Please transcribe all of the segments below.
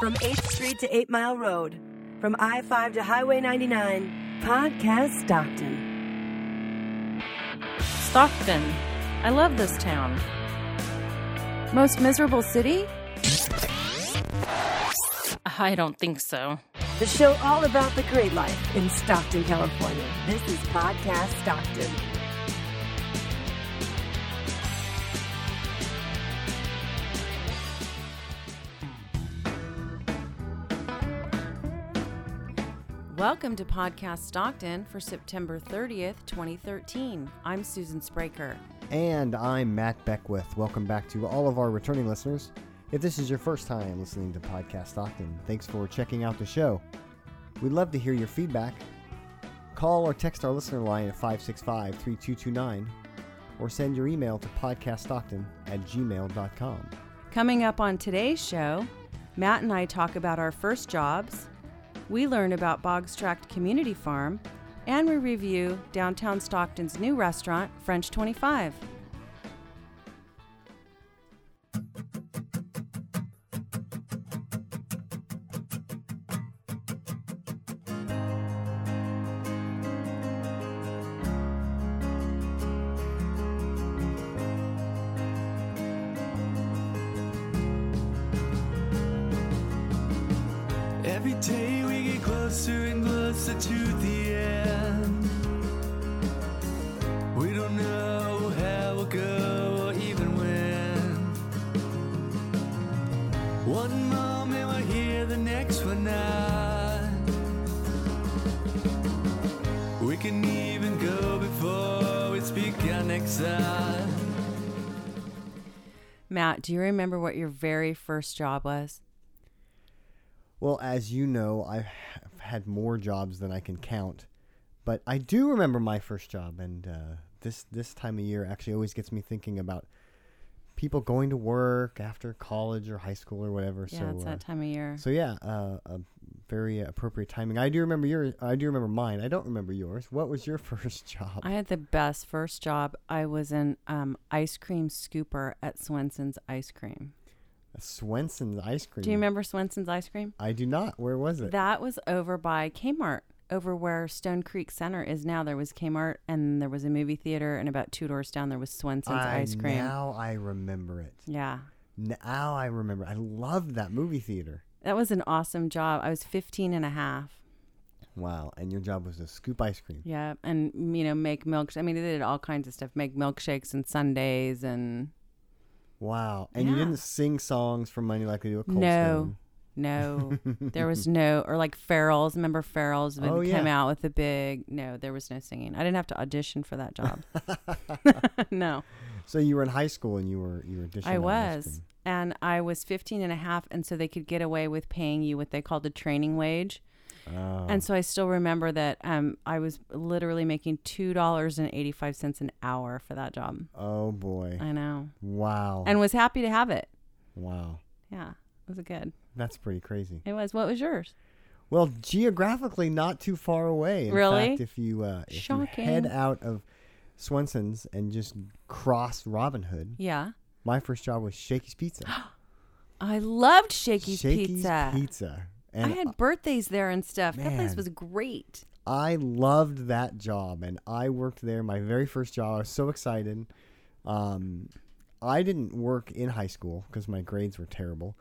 From 8th Street to 8 Mile Road, from I 5 to Highway 99, Podcast Stockton. Stockton. I love this town. Most miserable city? I don't think so. The show all about the great life in Stockton, California. This is Podcast Stockton. Welcome to Podcast Stockton for September 30th, 2013. I'm Susan Spraker. And I'm Matt Beckwith. Welcome back to all of our returning listeners. If this is your first time listening to Podcast Stockton, thanks for checking out the show. We'd love to hear your feedback. Call or text our listener line at 565 3229 or send your email to podcaststockton at gmail.com. Coming up on today's show, Matt and I talk about our first jobs, we learn about Boggs Tract Community Farm, and we review downtown Stockton's new restaurant, French 25. Do you remember what your very first job was? Well, as you know, I've had more jobs than I can count, but I do remember my first job, and uh, this this time of year actually always gets me thinking about people going to work after college or high school or whatever. Yeah, so, it's uh, that time of year. so yeah, uh, a very appropriate timing. I do remember your. I do remember mine. I don't remember yours. What was your first job? I had the best first job. I was an um, ice cream scooper at Swenson's Ice Cream. Swenson's ice cream. Do you remember Swenson's Ice Cream? I do not. Where was it? That was over by Kmart, over where Stone Creek Center is now. There was Kmart, and there was a movie theater, and about two doors down there was Swenson's I- Ice Cream. Now I remember it. Yeah. Now I remember. I loved that movie theater. That was an awesome job. I was 15 and a half. Wow. And your job was to scoop ice cream. Yeah. And, you know, make milk. I mean, they did all kinds of stuff. Make milkshakes and sundaes and Wow. And you didn't sing songs for money like they do at Cold No. No, there was no, or like Farrell's. Remember Farrell's when Oh, yeah. out with the big, no, there was no singing. I didn't have to audition for that job. no. So you were in high school and you were you were dishing I was. And I was 15 and a half. And so they could get away with paying you what they called a training wage. Oh. And so I still remember that um, I was literally making $2.85 an hour for that job. oh boy. I know. Wow. And was happy to have it. wow. Yeah. It was good. That's pretty crazy. It was. What was yours? Well, geographically not too far away. In Really? fact, if you uh, if you head out of Swenson's and just cross Robin Hood, Yeah. my first job was Shakey's Pizza. I loved Shakey's, Shakey's Pizza. Pizza. I had birthdays there and stuff. That place was great. I loved that job, and I worked there my very first job. I was so excited. Um, I didn't work in high school because my grades were terrible.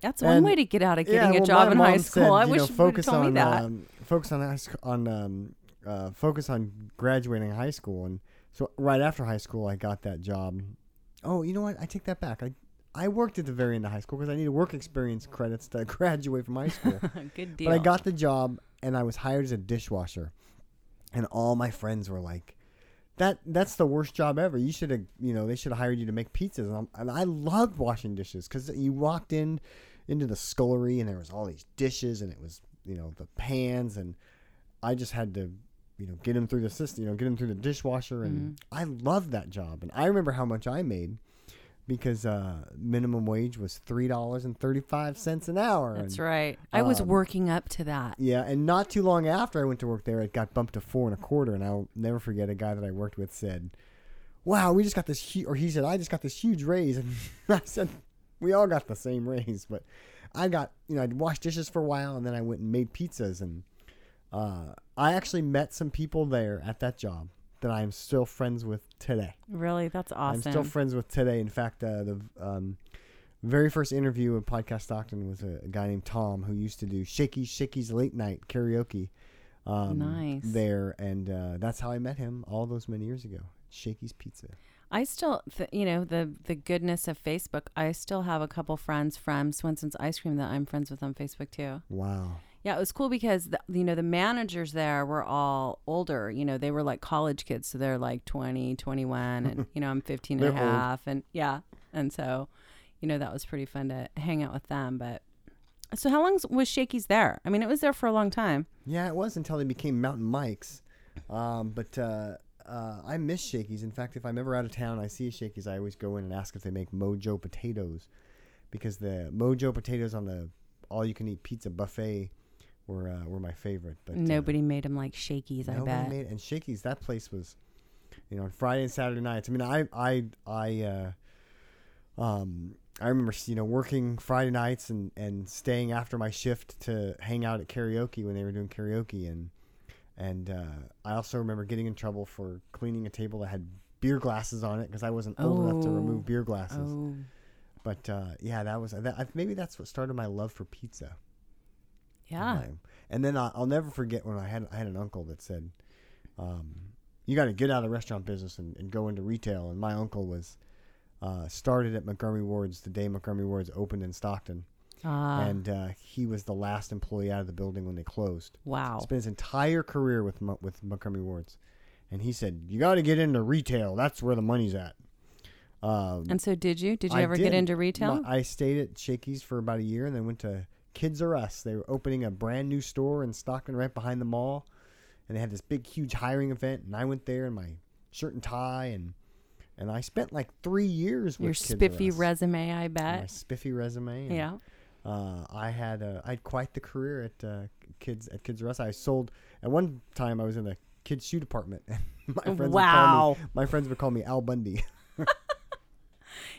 That's one And- way to get out of getting yeah, a well, job in high school. said, I wish know, you would have told me that. um, focus on high on um, uh, focus on graduating high school, and so right after high school, I got that job. Oh, you know what? I take that back. I I worked at the very end of high school because I needed work experience credits to graduate from high school. Good deal. But I got the job and I was hired as a dishwasher. And all my friends were like, that that's the worst job ever. You should have, you know, they should have hired you to make pizzas. And, and I loved washing dishes because you walked in into the scullery and there was all these dishes and it was, you know, the pans and I just had to, you know, get them through the system, you know, get them through the dishwasher and mm-hmm. I loved that job. And I remember how much I made because uh, minimum wage was three dollars and thirty five cents an hour. That's and, right. I was um, working up to that. Yeah, and not too long after I went to work there, it got bumped to four and a quarter. And I'll never forget a guy that I worked with said, "Wow, we just got this," hu-, or he said, "I just got this huge raise," and I said, "We all got the same raise." But I got you know I'd wash dishes for a while, and then I went and made pizzas, and uh, I actually met some people there at that job that I am still friends with today. Really, that's awesome. I'm still friends with today. In fact, uh, the um, very first interview in Podcast Stockton was a, a guy named Tom who used to do Shakey's Shakey's late night karaoke. Um, Nice. There, and uh, that's how I met him all those many years ago. Shakey's Pizza. I still, th- you know, the the goodness of Facebook. I still have a couple friends from Swenson's Ice Cream that I'm friends with on Facebook too. Wow. Yeah, it was cool because the, you know the managers there were all older. You know, they were like college kids, so they're like 20, 21 and you know, I'm 15 and a They're old. half and yeah. And so, you know, that was pretty fun to hang out with them, but so how long was Shakey's there? I mean, it was there for a long time. Yeah, it was until they became Mountain Mike's. Um, but uh, uh, I miss Shakey's. In fact, if I'm ever out of town, I see a Shakey's. I always go in and ask if they make Mojo potatoes, because the Mojo potatoes on the all-you-can-eat pizza buffet were uh, were my favorite. But uh, Nobody made them like Shakey's, I nobody bet. made and Shakey's. That place was, you know, on Friday and Saturday nights. I mean, I I I. Uh, um, I remember, you know, working Friday nights and, and staying after my shift to hang out at karaoke when they were doing karaoke, and and uh, I also remember getting in trouble for cleaning a table that had beer glasses on it because I wasn't old enough to Oh. remove beer glasses. oh, But uh, yeah, that was that, maybe that's what started my love for pizza. Yeah. And then I, I'll never forget when I had I had an uncle that said, um, "You got to get out of the restaurant business and, and go into retail." And my uncle was uh, started at Montgomery Ward's the day Montgomery Ward's opened in Stockton, Ah, and uh, he was the last employee out of the building when they closed. wow. Spent his entire career with Mo- with Montgomery Ward's, and he said, "You got to get into retail. That's where the money's at." Um, And so, did you? Did you I ever get into retail? My- I stayed at Shakey's for about a year and then went to Kids R Us. They were opening a brand new store in Stockton right behind the mall. And they had this big, huge hiring event. And I went there in my shirt and tie. And and I spent like three years with Your Kids spiffy resume, I bet. My spiffy resume. Yeah. Uh, I had uh, I had quite the career at uh, kids at Kids R Us. I sold at one time. I was in the kids shoe department. And my friends would call Wow. me, my friends would call me Al Bundy.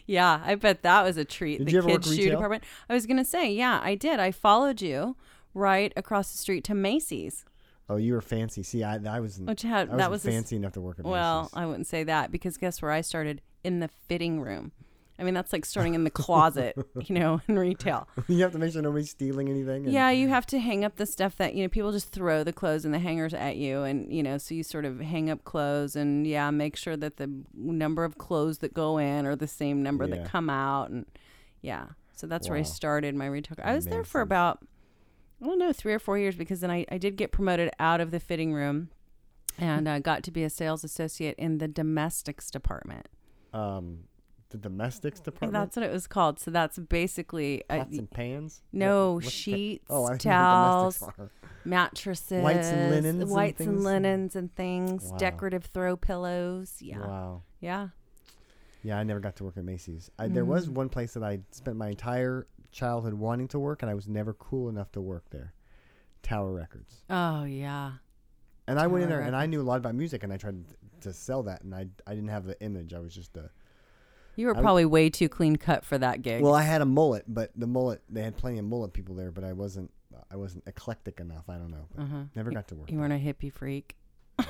Yeah, I bet that was a treat. Did the you ever work kids shoe department. I was gonna say, yeah, I did. I followed you right across the street to Macy's, oh, you were fancy. See, I I was which had I that wasn't was a fancy enough to work at well, Macy's. I wouldn't say that because guess where I started in the fitting room. I mean, that's like starting in the closet, you know, in retail. you have to make sure nobody's stealing anything. and- Yeah, you have to hang up the stuff that, you know, people just throw the clothes in the hangers at you. And, you know, so you sort of hang up clothes and, yeah, make sure that the number of clothes that go in are the same number Yeah. that come out. And, yeah. So that's where I started my retail. I was there for about, I don't know, three or four years because then I, I did get promoted out of the fitting room and uh, got to be a sales associate in the domestics department. Um, the domestics And department. that's what it was called. So that's basically pots and pans. no, What- pa- sheets, oh, I know what towels, mattresses, Whites and linens and whites and things? linens and things, Wow. decorative throw pillows. Yeah, Wow. yeah. Yeah, I never got to work at Macy's. I, There was Mm. one place that I spent my entire childhood wanting to work, and I was never cool enough to work there. Tower Records. Oh yeah. And I went in Tower there, and I knew a lot about music, and I tried to sell that, and I I didn't have the image. I was just a You were I- probably way too clean cut for that gig. well, I had a mullet, but the mullet they had plenty of mullet people there, but I wasn't I wasn't eclectic enough. I don't know. uh-huh. Never got to work. you weren't a hippie freak.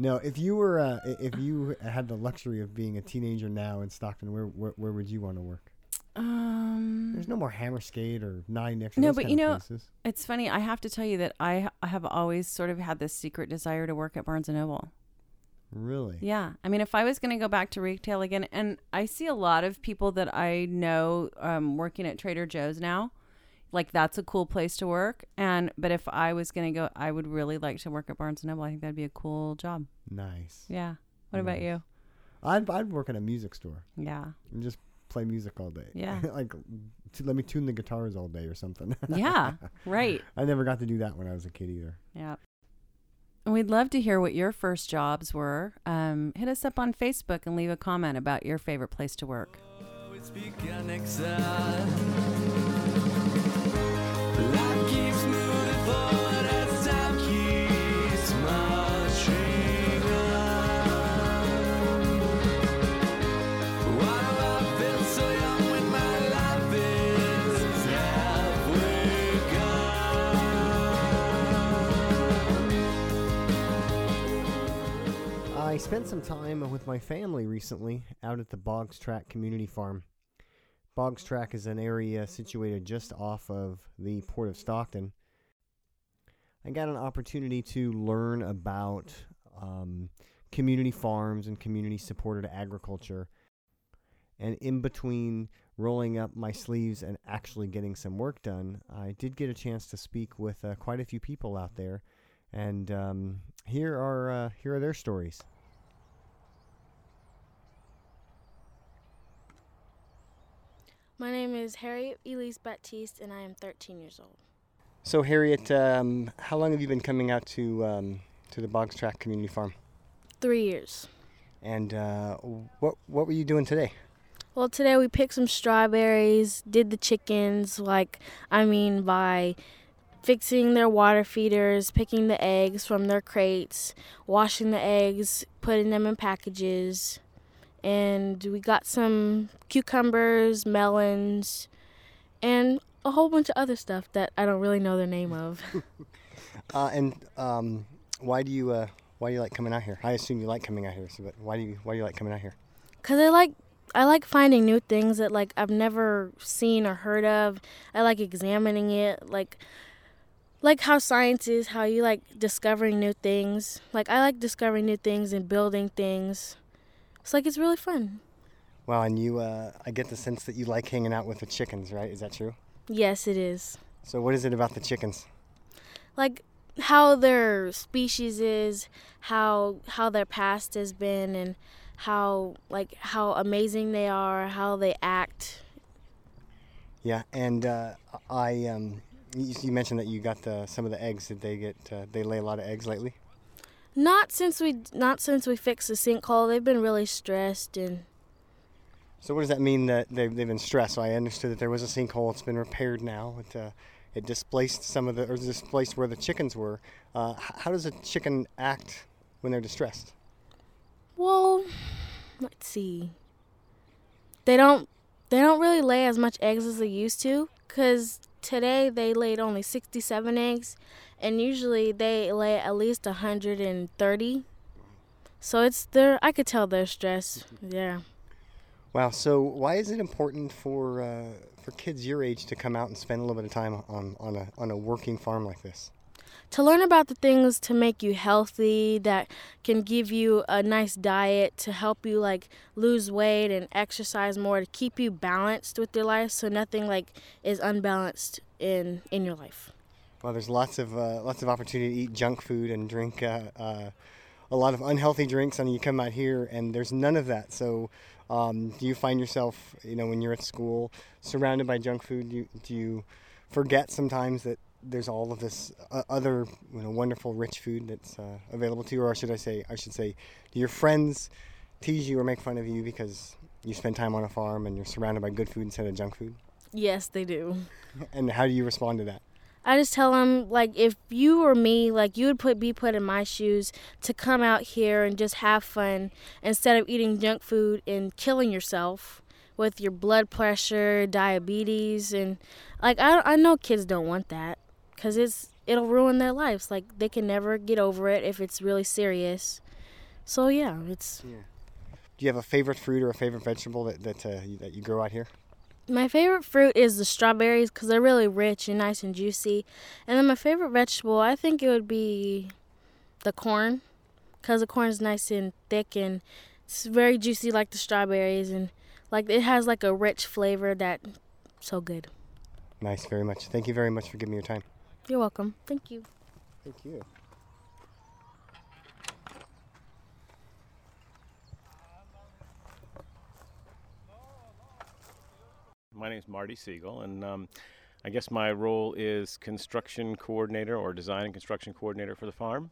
No, if you were uh, if you had the luxury of being a teenager now in Stockton, where where, where would you want to work? Um, There's no more Hammer Skate or Nine Next. No, but you know, places. it's funny. I have to tell you that I I have always sort of had this secret desire to work at Barnes and Noble. Really, Yeah. I mean, if I was going to go back to retail again, and I see a lot of people that I know um, working at Trader Joe's now, like that's a cool place to work. And, but if I was going to go, I would really like to work at Barnes and Noble. I think that'd be a cool job. nice. Yeah. What about you? I'd I'd work in a music store Yeah. and just play music all day. Yeah. like t- let me tune the guitars all day or something. Yeah. right. I never got to do that when I was a kid either. Yeah. We'd love to hear what your first jobs were. Um, hit us up on Facebook and leave a comment about your favorite place to work. It's spent some time with my family recently out at the Boggs Tract Community Farm. Boggs Tract is an area situated just off of the Port of Stockton. I got an opportunity to learn about um, community farms and community supported agriculture. And in between rolling up my sleeves and actually getting some work done, I did get a chance to speak with uh, quite a few people out there. And um, here are uh, here are their stories. My name is Harriet Elise Baptiste, and I am 13 years old. So Harriet, um, how long have you been coming out to um, to the Boggs Tract Community Farm? Three years. And uh, what what were you doing today? Well, today we picked some strawberries, did the chickens, like, I mean, by fixing their water feeders, picking the eggs from their crates, washing the eggs, putting them in packages. And we got some cucumbers, melons, and a whole bunch of other stuff that I don't really know the name of. Uh, and um, why do you uh, why do you like coming out here? I assume you like coming out here, so, but why do you why do you like coming out here? Cause I like I like finding new things that like I've never seen or heard of. I like examining it, like like how science is, how you like discovering new things. Like I like discovering new things and building things. It's like it's really fun. Wow, and you uh, I get the sense that you like hanging out with the chickens, right? Is that true? Yes, it is. So what is it about the chickens? Like how their species is, how how their past has been and how like how amazing they are, how they act. Yeah, and uh, I um, you, you mentioned that you got the, some of the eggs. Did they get uh, they lay a lot of eggs lately? Not since we not since we fixed the sinkhole. They've been really stressed and So what does that mean that they've, they've been stressed? So I understood that there was a sinkhole. It's been repaired now. It, uh, it displaced some of the or displaced where the chickens were. Uh, how does a chicken act when they're distressed? well, let's see. They don't they don't really lay as much eggs as they used to cuz today they laid only 67 eggs and usually they lay at least 130. So it's they're I could tell they're stressed. Yeah. Wow. So why is it important for uh, for kids your age to come out and spend a little bit of time on, on a on a working farm like this? To learn about the things to make you healthy that can give you a nice diet to help you like lose weight and exercise more to keep you balanced with your life so nothing like is unbalanced in in your life Well, there's lots of uh, lots of opportunity to eat junk food and drink uh, uh, a lot of unhealthy drinks, and you come out here and there's none of that. So, um, do you find yourself, you know, when you're at school, surrounded by junk food? Do you, do you forget sometimes that there's all of this uh, other, you know, wonderful, rich food that's uh, available to you, or should I say, I should say, do your friends tease you or make fun of you because you spend time on a farm and you're surrounded by good food instead of junk food? yes they do And how do you respond to that? i just tell them like if you or me like you would put be put in my shoes to come out here and just have fun instead of eating junk food and killing yourself with your blood pressure diabetes and like i, I know kids don't want that because it's it'll ruin their lives like they can never get over it if it's really serious so yeah it's Yeah. Do you have a favorite fruit or a favorite vegetable that that, uh, you, that you grow out here? my favorite fruit is the strawberries because they're really rich and nice and juicy and then my favorite vegetable i think it would be the corn because the corn is nice and thick and it's very juicy like the strawberries and like it has like a rich flavor that so good Nice, very much. Thank you very much for giving me your time. You're welcome thank you Thank you. My name is Marty Siegel, and um, I guess my role is construction coordinator or design and construction coordinator for the farm.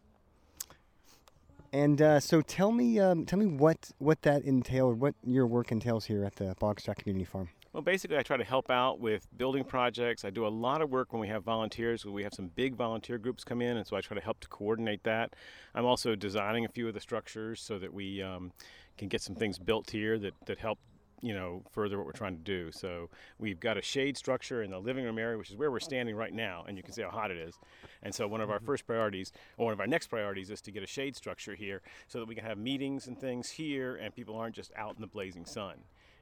And uh, so, tell me, um, tell me what what that entails, what your work entails here at the Boggs Tract Community Farm. Well, basically, I try to help out with building projects. I do a lot of work when we have volunteers. We have some big volunteer groups come in, and so I try to help to coordinate that. I'm also designing a few of the structures so that we um, can get some things built here that, that help you know, further what we're trying to do. So we've got a shade structure in the living room area, which is where we're standing right now, and you can see how hot it is. And so one of our first priorities, or one of our next priorities, is to get a shade structure here so that we can have meetings and things here, and people aren't just out in the blazing sun.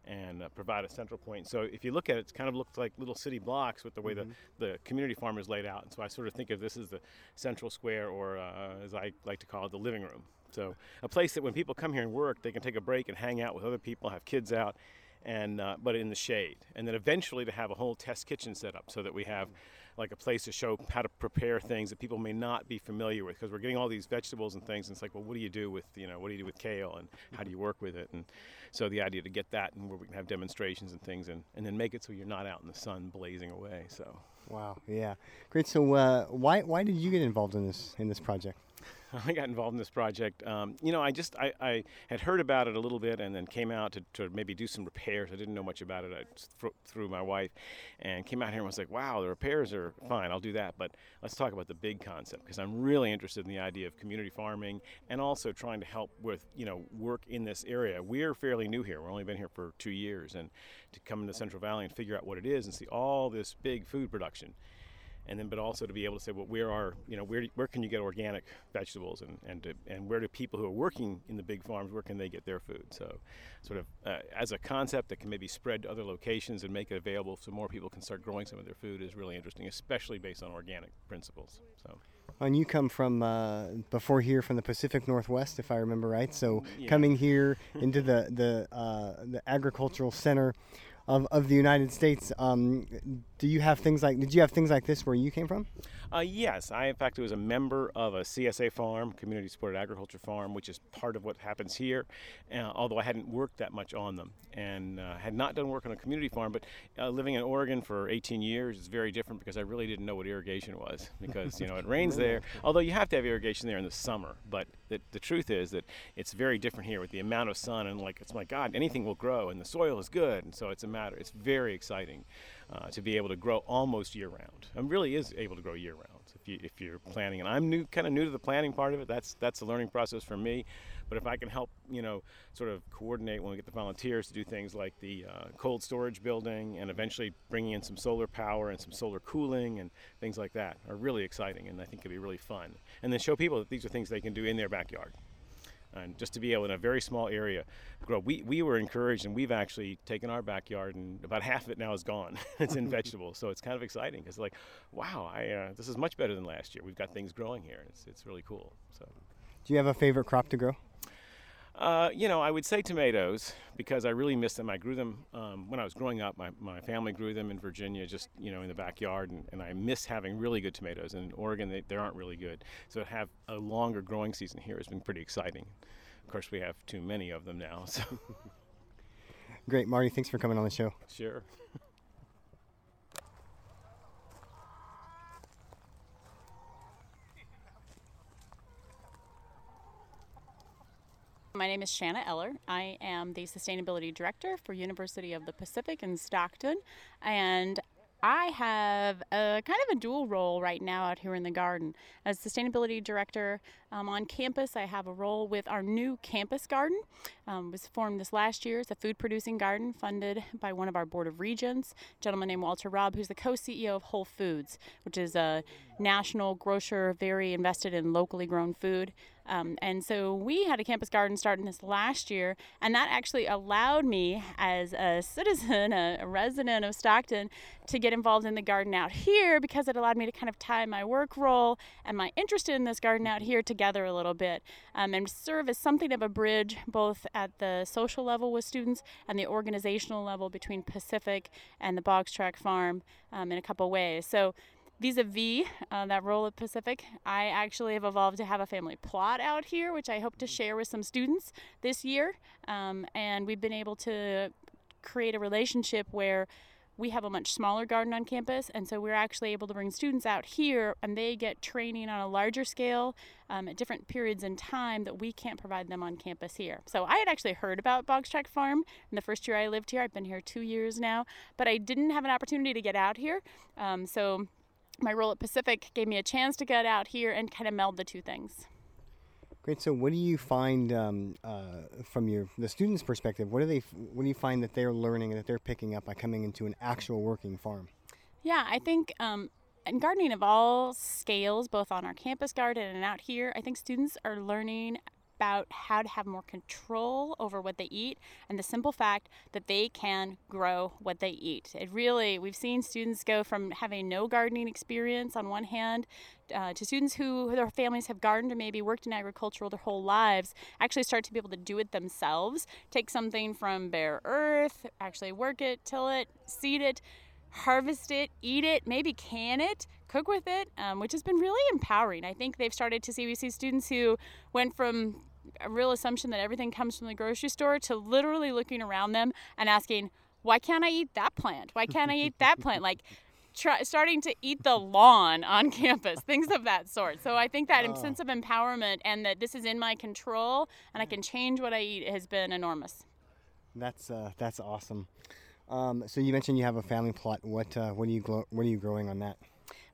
And uh, provide a central point. So if you look at it, it kind of looks like little city blocks with the way the, the community farm is laid out. And so I sort of think of this as the central square, or uh, as I like to call it, the living room. So a place that when people come here and work, they can take a break and hang out with other people, have kids out, and uh, but in the shade. And then eventually to have a whole test kitchen set up so that we have like a place to show how to prepare things that people may not be familiar with because we're getting all these vegetables and things and it's like well what do you do with you know what do you do with kale and how do you work with it and so the idea to get that and where we can have demonstrations and things and, and then make it so you're not out in the sun blazing away so Wow. Yeah. Great. So, uh, why why did you get involved in this in this project? I got involved in this project. Um, you know, I just I, I had heard about it a little bit, and then came out to, to maybe do some repairs. I didn't know much about it I thro- through my wife, and came out here and was like, "Wow, the repairs are fine. I'll do that." But let's talk about the big concept because I'm really interested in the idea of community farming and also trying to help with you know work in this area. We're fairly new here. We've only been here for two years, and to come into Central Valley and figure out what it is and see all this big food production and then but also to be able to say well where are you know where where can you get organic vegetables and and to, and where do people who are working in the big farms where can they get their food so sort of uh, as a concept that can maybe spread to other locations and make it available so more people can start growing some of their food is really interesting especially based on organic principles so And you come from uh, before here from the Pacific Northwest, if I remember right. So Yeah. coming here into the the uh, the agricultural center of, of the United States, um, do you have things like? Did you have things like this where you came from? Uh, yes, I in fact was a member of a CSA farm, Community Supported Agriculture Farm, which is part of what happens here. Uh, although I hadn't worked that much on them and uh, had not done work on a community farm, but uh, living in Oregon for 18 years is very different because I really didn't know what irrigation was because you know it rains there. Although you have to have irrigation there in the summer, but the, the truth is that it's very different here with the amount of sun and like it's my God, anything will grow and the soil is good, and so it's a matter. It's very exciting uh, to be able to grow almost year round. It really is able to grow year round if you if you're planning. And I'm new, kind of new to the planning part of it. That's that's a learning process for me. But if I can help, you know, sort of coordinate when we get the volunteers to do things like the uh, cold storage building and eventually bringing in some solar power and some solar cooling and things like that are really exciting and I think it'd be really fun. And then show people that these are things they can do in their backyard and just to be able in a very small area grow. We, we were encouraged, and we've actually taken our backyard, and about half of it now is gone. it's in vegetables, so it's kind of exciting. It's like, wow, I, uh, this is much better than last year. We've got things growing here. It's, it's really cool. So. Do you have a favorite crop to grow? Uh, you know, I would say tomatoes because I really miss them. I grew them um, when I was growing up. My, my family grew them in Virginia, just you know, in the backyard, and, and I miss having really good tomatoes. And in Oregon, they, they aren't really good. So to have a longer growing season here has been pretty exciting. Of course, we have too many of them now. So Great, Marty. Thanks for coming on the show. sure. My name is Shanna Eller. I am the Sustainability Director for University of the Pacific in Stockton, and I have a kind of a dual role right now out here in the garden. As Sustainability Director um, on campus, I have a role with our new campus garden. Um, was formed this last year. It's a food producing garden funded by one of our Board of Regents, a gentleman named Walter Robb, who's the co-CEO of Whole Foods, which is a national grocer very invested in locally grown food. Um, and so we had a campus garden starting this last year, and that actually allowed me, as a citizen, a, a resident of Stockton, to get involved in the garden out here because it allowed me to kind of tie my work role and my interest in this garden out here together a little bit um, and serve as something of a bridge both at the social level with students and the organizational level between Pacific and the Boggs Tract Farm um, in a couple ways. So vis-a-vis uh, that role at Pacific, I actually have evolved to have a family plot out here, which I hope to share with some students this year. Um, and we've been able to create a relationship where we have a much smaller garden on campus, and so we're actually able to bring students out here, and they get training on a larger scale um, at different periods in time that we can't provide them on campus here. So I had actually heard about Boggs Tract Farm in the first year I lived here. I've been here two years now, but I didn't have an opportunity to get out here. Um, so my role at Pacific gave me a chance to get out here and kind of meld the two things. Great. So, what do you find um, uh, from your the students' perspective? What do they? What do you find that they're learning and that they're picking up by coming into an actual working farm? Yeah, I think um, in gardening of all scales, both on our campus garden and out here, I think students are learning about how to have more control over what they eat and the simple fact that they can grow what they eat. It really, we've seen students go from having no gardening experience on one hand uh, to students who their families have gardened or maybe worked in agricultural their whole lives actually start to be able to do it themselves. Take something from bare earth, actually work it, till it, seed it harvest it, eat it, maybe can it, cook with it, um, which has been really empowering. I think they've started to see, we see students who went from a real assumption that everything comes from the grocery store to literally looking around them and asking, why can't I eat that plant? Why can't I eat that plant? Like, Try, starting to eat the lawn on campus, things of that sort. So I think that oh. sense of empowerment and that this is in my control and I can change what I eat has been enormous. That's uh, that's awesome. Um, so you mentioned you have a family plot. What uh, what are you glo- what are you growing on that?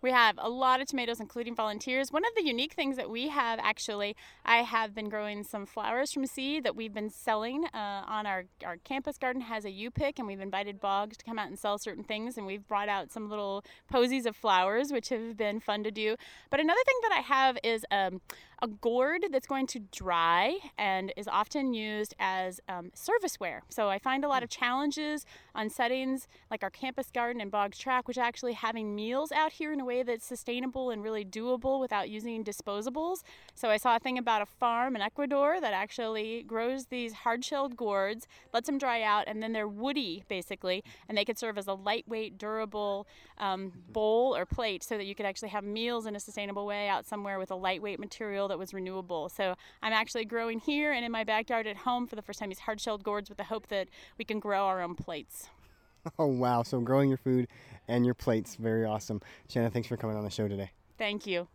We have a lot of tomatoes, including volunteers. One of the unique things that we have actually, I have been growing some flowers from seed that we've been selling uh, on our, our campus garden has a U pick, and we've invited Boggs to come out and sell certain things. And we've brought out some little posies of flowers, which have been fun to do. But another thing that I have is um, a gourd that's going to dry and is often used as um, serviceware. So I find a lot of challenges on settings like our campus garden and Boggs Tract, which actually having meals out here in a way that's sustainable and really doable without using disposables. So I saw a thing about a farm in Ecuador that actually grows these hard-shelled gourds, lets them dry out, and then they're woody basically, and they could serve as a lightweight, durable um, bowl or plate so that you could actually have meals in a sustainable way out somewhere with a lightweight material that was renewable. So I'm actually growing here and in my backyard at home for the first time these hard shelled gourds with the hope that we can grow our own plates. Oh, wow. So growing your food and your plates, very awesome. Shanna, thanks for coming on the show today. Thank you.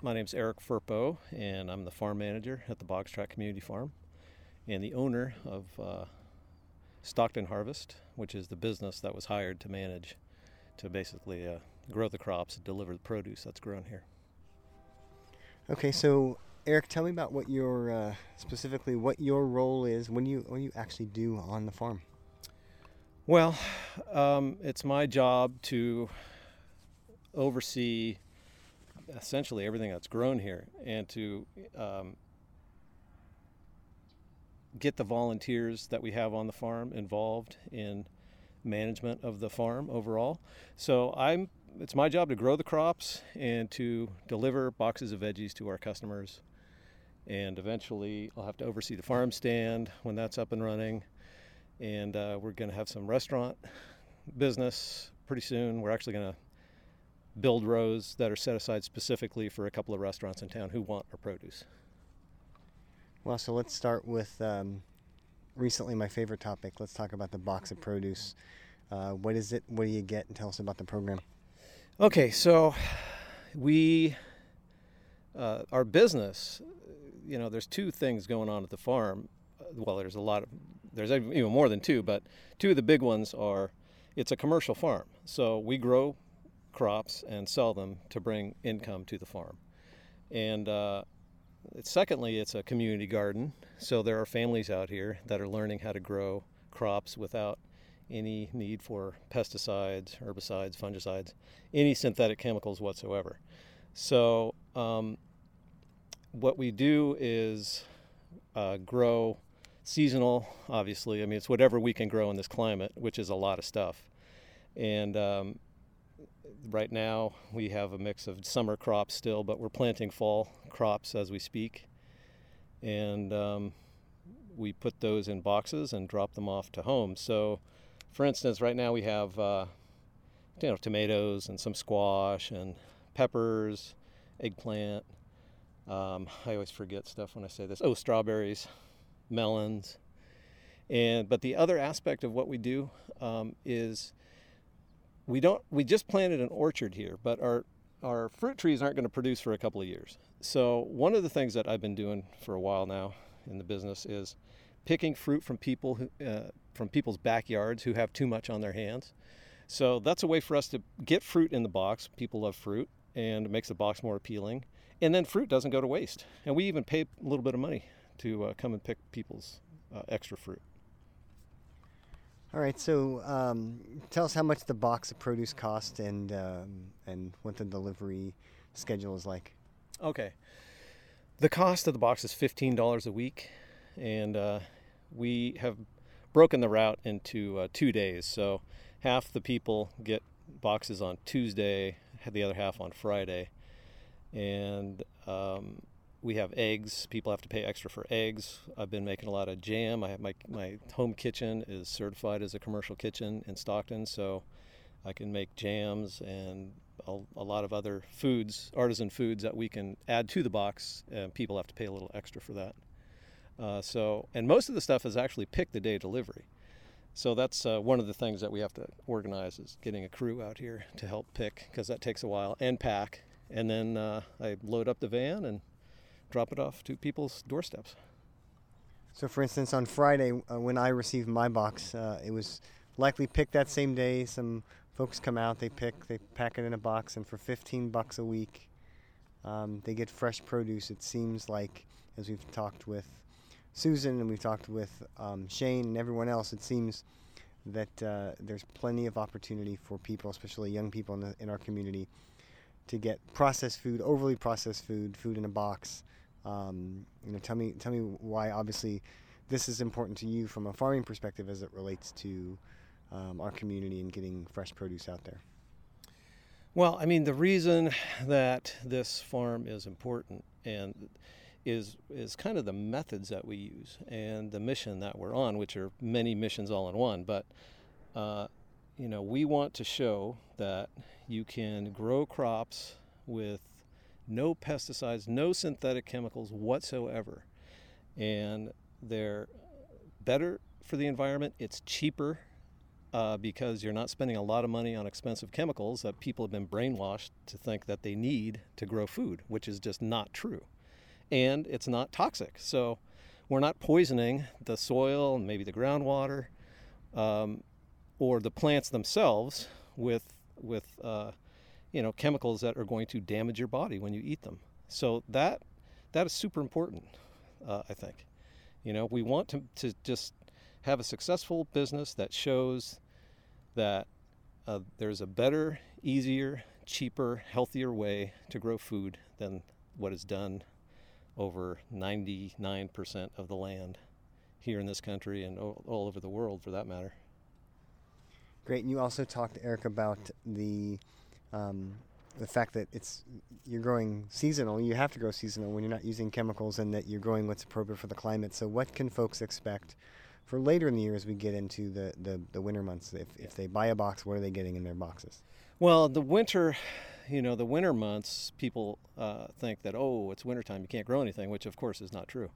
My name is Eric Furpo, and I'm the farm manager at the Boggs Tract Community Farm and the owner of uh, Stockton Harvest, which is the business that was hired to manage, to basically uh, grow the crops and deliver the produce that's grown here. Okay, so Eric, tell me about what your uh, specifically what your role is when you when you actually do on the farm. Well, um, it's my job to oversee essentially everything that's grown here and to um, get the volunteers that we have on the farm involved in management of the farm overall. So I'm it's my job to grow the crops and to deliver boxes of veggies to our customers. And eventually, I'll have to oversee the farm stand when that's up and running. And uh, we're going to have some restaurant business pretty soon. We're actually going to build rows that are set aside specifically for a couple of restaurants in town who want our produce. Well, so let's start with um, recently my favorite topic. Let's talk about the box of produce. Uh, what is it? What do you get? And tell us about the program. Okay, so we, uh, our business, you know, there's two things going on at the farm. Well, there's a lot of, there's even more than two, but two of the big ones are it's a commercial farm. So we grow crops and sell them to bring income to the farm. And uh, secondly, it's a community garden, so there are families out here that are learning how to grow crops without any need for pesticides, herbicides, fungicides, any synthetic chemicals whatsoever. So, um, what we do is uh, grow seasonal, obviously. I mean, it's whatever we can grow in this climate, which is a lot of stuff. And um, right now we have a mix of summer crops still, but we're planting fall crops as we speak. And um, we put those in boxes and drop them off to home. So, for instance, right now we have uh, you know tomatoes and some squash and peppers, eggplant. Um, I always forget stuff when I say this. Oh, strawberries, melons, and but the other aspect of what we do um, is we don't we just planted an orchard here, but our our fruit trees aren't going to produce for a couple of years. So one of the things that I've been doing for a while now in the business is picking fruit from people who, uh, from people's backyards who have too much on their hands. So that's a way for us to get fruit in the box. People love fruit, and it makes the box more appealing. And then fruit doesn't go to waste. And we even pay a little bit of money to uh, come and pick people's uh, extra fruit. All right, so um, tell us how much the box of produce cost and um, and what the delivery schedule is like. Okay. The cost of the box is fifteen dollars a week, and uh, we have broken the route into uh, two days. So half the people get boxes on Tuesday, the other half on Friday, and um, we have eggs. People have to pay extra for eggs. I've been making a lot of jam. I have my my home kitchen is certified as a commercial kitchen in Stockton, so I can make jams and a, a lot of other foods, artisan foods that we can add to the box. And people have to pay a little extra for that. Uh, so, and most of the stuff is actually picked the day delivery. So that's uh, one of the things that we have to organize is getting a crew out here to help pick because that takes a while and pack. And then uh, I load up the van and drop it off to people's doorsteps. So, for instance, on Friday uh, when I received my box, uh, it was likely picked that same day. Some folks come out, they pick, they pack it in a box, and for 15 bucks a week, um, they get fresh produce. It seems like, as we've talked with Susan and we've talked with um, Shane and everyone else, it seems that uh, there's plenty of opportunity for people, especially young people in, the, in our community, to get processed food, overly processed food, food in a box. Um, you know, tell me, tell me why. Obviously, this is important to you from a farming perspective as it relates to um, our community and getting fresh produce out there. Well, I mean, the reason that this farm is important and is is kind of the methods that we use and the mission that we're on, which are many missions all in one. But uh, you know, we want to show that you can grow crops with no pesticides, no synthetic chemicals whatsoever, and they're better for the environment. It's cheaper uh, because you're not spending a lot of money on expensive chemicals that people have been brainwashed to think that they need to grow food, which is just not true and it's not toxic. So we're not poisoning the soil and maybe the groundwater um, or the plants themselves with with uh, you know chemicals that are going to damage your body when you eat them. So that that is super important, uh, I think. You know, we want to, to just have a successful business that shows that uh, there's a better, easier, cheaper, healthier way to grow food than what is done over 99% of the land here in this country and all, all over the world for that matter. Great. And you also talked, Eric, about the um, the fact that it's you're growing seasonal. You have to grow seasonal when you're not using chemicals, and that you're growing what's appropriate for the climate. So, what can folks expect for later in the year as we get into the, the, the winter months? If, if they buy a box, what are they getting in their boxes? Well, the winter, you know, the winter months, people uh, think that, oh, it's wintertime, you can't grow anything, which of course is not true.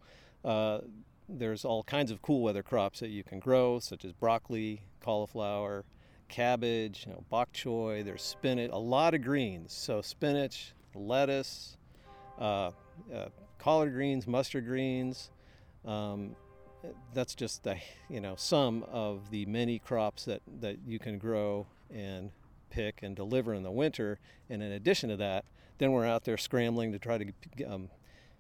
Uh, there's all kinds of cool weather crops that you can grow, such as broccoli, cauliflower, cabbage, you know, bok choy, there's spinach, a lot of greens. So spinach, lettuce, uh, uh, collard greens, mustard greens. Um, that's just the, you know, some of the many crops that, that you can grow and pick and deliver in the winter. And in addition to that, then we're out there scrambling to try to um,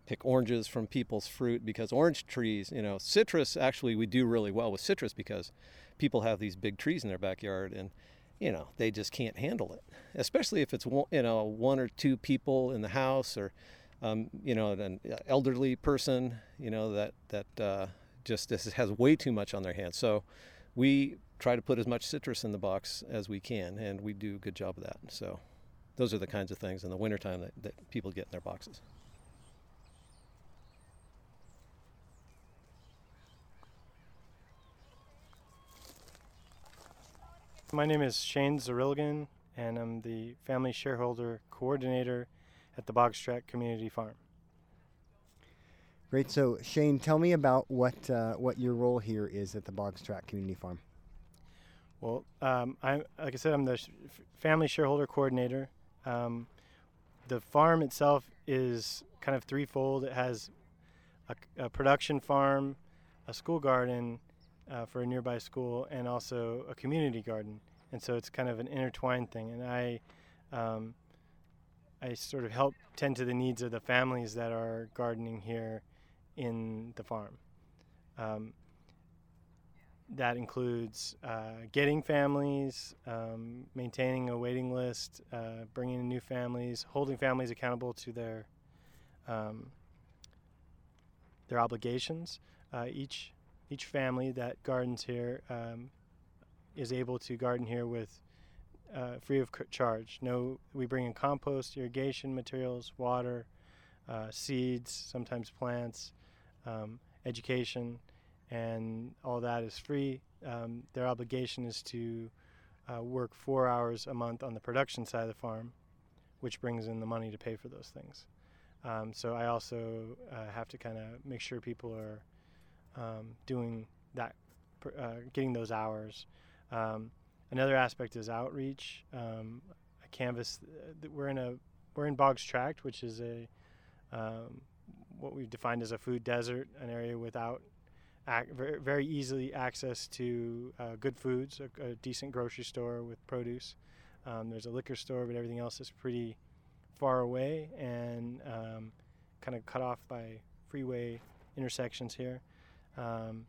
pick oranges from people's fruit because orange trees, you know, citrus actually we do really well with citrus because people have these big trees in their backyard and you know they just can't handle it, especially if it's one, you know one or two people in the house or um, you know an elderly person, you know that that uh, just this has way too much on their hands. So we try to put as much citrus in the box as we can, and we do a good job of that. So those are the kinds of things in the wintertime that, that people get in their boxes. My name is Shane Zarilgan, and I'm the family shareholder coordinator at the Boggs Tract Community Farm. Great. So, Shane, tell me about what uh, what your role here is at the Boggs Tract Community Farm. Well, um, I like I said, I'm the sh- family shareholder coordinator. Um, the farm itself is kind of threefold. It has a, a production farm, a school garden uh, for a nearby school and also a community garden. And so it's kind of an intertwined thing. And I, um, I sort of help tend to the needs of the families that are gardening here in the farm. Um, that includes uh, getting families, um, maintaining a waiting list, uh, bringing in new families, holding families accountable to their um, their obligations. Uh, each each family that gardens here um, is able to garden here with uh, free of charge. No, we bring in compost, irrigation materials, water, uh, seeds, sometimes plants, um, education and all that is free. Um, their obligation is to uh, work four hours a month on the production side of the farm, which brings in the money to pay for those things. Um, so I also uh, have to kind of make sure people are um, doing that, uh, getting those hours. Um, another aspect is outreach. Um, a canvas. Uh, we're in a we're in Boggs Tract, which is a um, what we've defined as a food desert, an area without ac- very, very easily access to uh, good foods, a, a, decent grocery store with produce. Um, there's a liquor store, but everything else is pretty far away and um, kind of cut off by freeway intersections here. Um,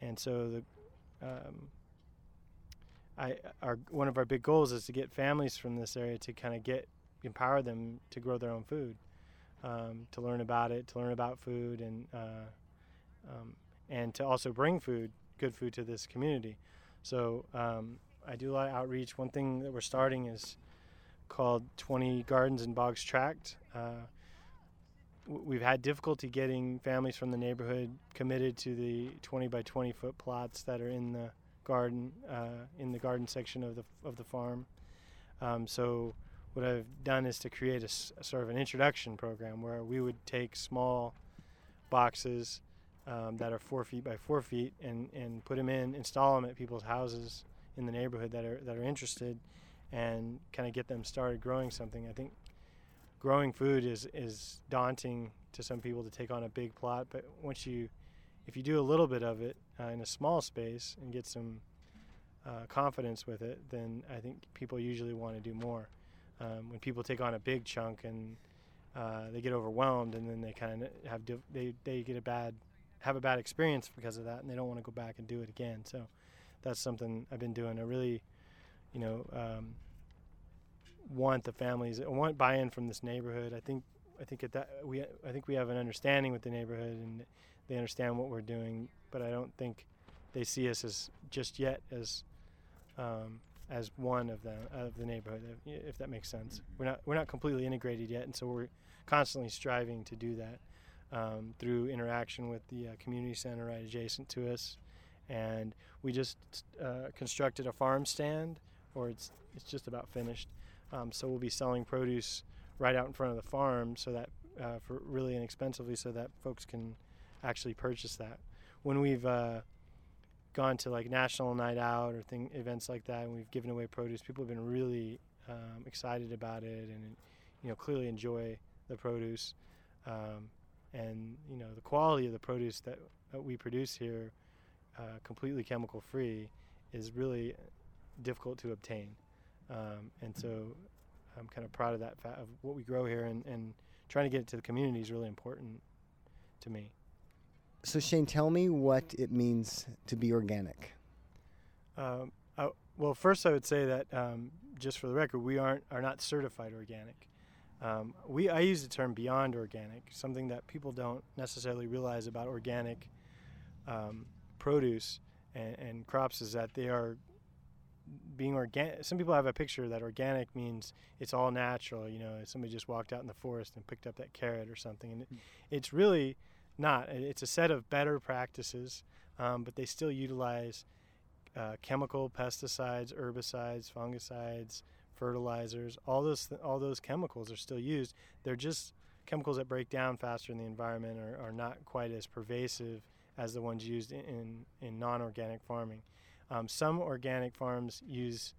and so the um, I, our one of our big goals is to get families from this area to kind of get empower them to grow their own food, um, to learn about it, to learn about food, and uh, um, and to also bring food, good food to this community. So um, I do a lot of outreach. One thing that we're starting is called 20 Gardens in Boggs Tract. Uh, we've had difficulty getting families from the neighborhood committed to the 20 by 20 foot plots that are in the garden, uh, in the garden section of the of the farm. Um, so what I've done is to create a, a, sort of an introduction program where we would take small boxes um, that are four feet by four feet and, and put them in, install them at people's houses in the neighborhood that are that are interested, and kind of get them started growing something. I think growing food is is daunting to some people to take on a big plot, but once you if you do a little bit of it uh, in a small space and get some uh, confidence with it, then I think people usually want to do more. Um, when people take on a big chunk and uh, they get overwhelmed, and then they kind of have div- they they get a bad have a bad experience because of that, and they don't want to go back and do it again. So that's something I've been doing. I really, you know, um, want the families, I want buy-in from this neighborhood. I think I think at that we I think we have an understanding with the neighborhood, and they understand what we're doing. But I don't think they see us as just yet as um, as one of the of the neighborhood, if, that makes sense. We're not we're not completely integrated yet, and so we're constantly striving to do that um, through interaction with the uh, community center right adjacent to us. And we just uh, constructed a farm stand, or it's it's just about finished. Um, so we'll be selling produce right out in front of the farm, so that uh, for really inexpensively, so that folks can actually purchase that. When we've uh, gone to like national night out or thing events like that, and we've given away produce, people have been really um, excited about it, and you know clearly enjoy the produce. Um, and you know the quality of the produce that, that we produce here, uh, completely chemical free, is really difficult to obtain. Um, and so I'm kind of proud of that fa- of what we grow here, and, and trying to get it to the community is really important to me. So Shane, tell me what it means to be organic. Um, I, well, first I would say that um, just for the record, we aren't are not certified organic. Um, we I use the term beyond organic, something that people don't necessarily realize about organic um, produce and, and, crops is that they are being organic. Some people have a picture that organic means it's all natural. You know, somebody just walked out in the forest and picked up that carrot or something, and it, hmm. it's really not. It's a set of better practices, um, but they still utilize uh, chemical pesticides, herbicides, fungicides fertilizers, all those th- all those chemicals are still used. They're just chemicals that break down faster in the environment are, are not quite as pervasive as the ones used in, in, non-organic farming. Um, some organic farms use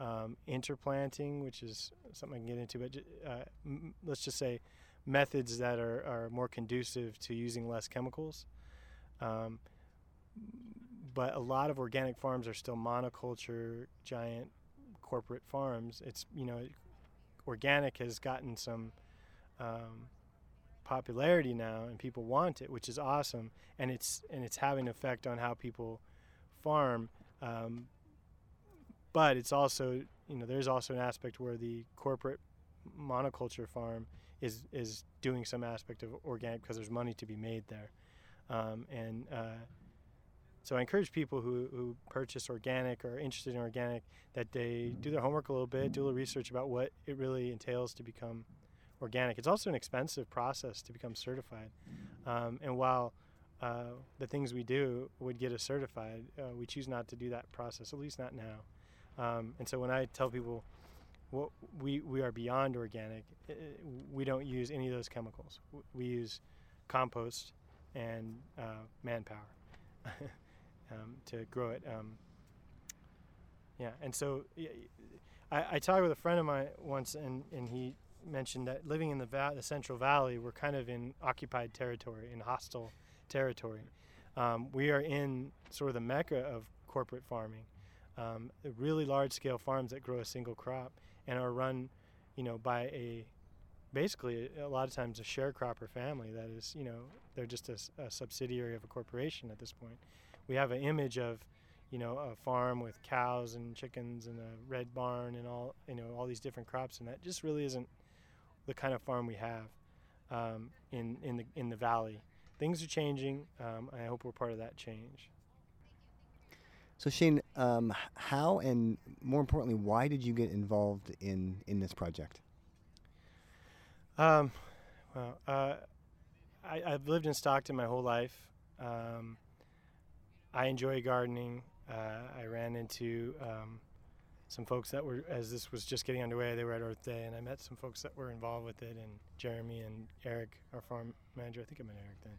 um, interplanting, which is something I can get into, but uh, m- let's just say methods that are, are more conducive to using less chemicals. Um, but a lot of organic farms are still monoculture, giant corporate farms. It's you know, organic has gotten some um, popularity now, and people want it, which is awesome, and it's and it's having an effect on how people farm. Um, but it's also you know there's also an aspect where the corporate monoculture farm is is doing some aspect of organic because there's money to be made there, um, and uh, so I encourage people who, who purchase organic or are interested in organic that they do their homework a little bit, do a little research about what it really entails to become organic. It's also an expensive process to become certified, um, and while uh, the things we do would get us certified, uh, we choose not to do that process, at least not now. Um, and so when I tell people we, we are beyond organic, we don't use any of those chemicals. We use compost and uh, manpower um, to grow it. Um, yeah, and so I, I talked with a friend of mine once, and, and he mentioned that living in the, va- the Central Valley, we're kind of in occupied territory, in hostile territory. Um, we are in sort of the mecca of corporate farming, um, really large scale farms that grow a single crop and are run, you know, by a basically a lot of times a sharecropper family that is, you know, they're just a, a subsidiary of a corporation at this point. We have an image of, you know, a farm with cows and chickens and a red barn and all, you know, all these different crops, and that just really isn't the kind of farm we have um, in in the in the valley things are changing. Um, I hope we're part of that change. So Shane, um, how and more importantly, why did you get involved in in this project? Um, well, uh, I, have lived in Stockton my whole life. Um, I enjoy gardening. Uh, I ran into um, some folks that were, as this was just getting underway, they were at Earth Day, and I met some folks that were involved with it, and Jeremy and Eric, our farm manager. I think I met Eric then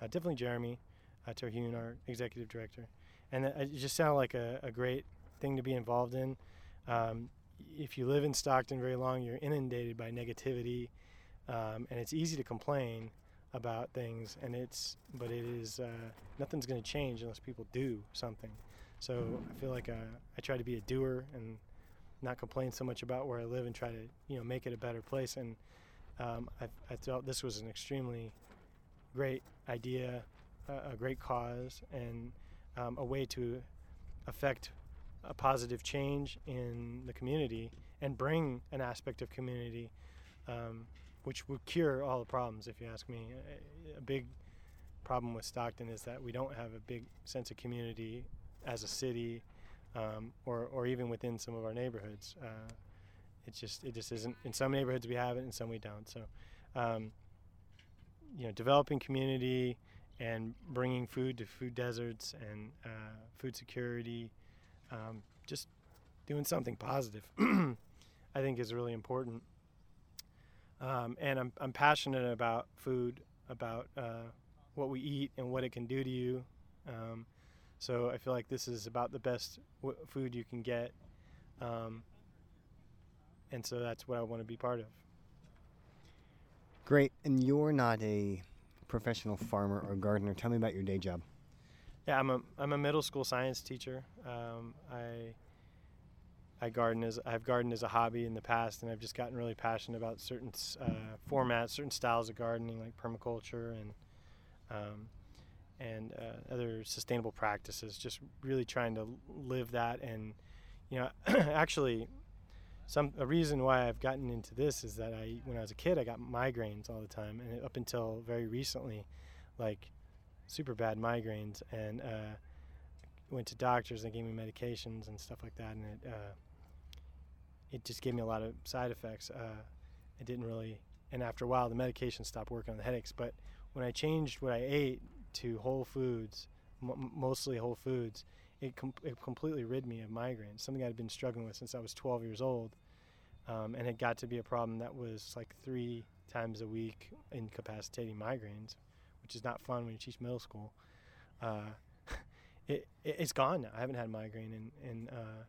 uh, definitely Jeremy uh, Terhune, our executive director. And it just sounded like a, a great thing to be involved in. Um, if you live in Stockton very long, you're inundated by negativity, um, and it's easy to complain about things. And it's, but it is uh, nothing's going to change unless people do something. So I feel like uh, I try to be a doer and not complain so much about where I live and try to you know make it a better place. And um, I, I felt this was an extremely great idea, a great cause, and um, a way to affect a positive change in the community and bring an aspect of community um, which would cure all the problems, if you ask me. A, a, big problem with Stockton is that we don't have a big sense of community as a city um, or, or even within some of our neighborhoods. Uh, it just it just isn't. In some neighborhoods we have it, in some we don't. So um, you know, developing community and bringing food to food deserts and uh, food security, um, just doing something positive, I think is really important. Um, and I'm, I'm passionate about food, about uh, what we eat and what it can do to you. Um, so I feel like this is about the best w- food you can get. Um, and so that's what I want to be part of. Great. And you're not a professional farmer or gardener. Tell me about your day job. Yeah, I'm a I'm a middle school science teacher. Um, I I garden as I've gardened as a hobby in the past, and I've just gotten really passionate about certain uh, formats, certain styles of gardening, like permaculture and um, and uh, other sustainable practices. Just really trying to live that, and you know, actually, some a reason why I've gotten into this is that I when I was a kid I got migraines all the time and up until very recently like super bad migraines and uh, went to doctors and gave me medications and stuff like that and it uh, it just gave me a lot of side effects uh, it didn't really and after a while the medication stopped working on the headaches but when I changed what I ate to whole foods m- mostly whole foods it, com- it completely rid me of migraines, something I'd been struggling with since I was 12 years old. Um, and it got to be a problem that was like three times a week incapacitating migraines, which is not fun when you teach middle school. Uh, it, it, has gone now. I haven't had a migraine in in uh,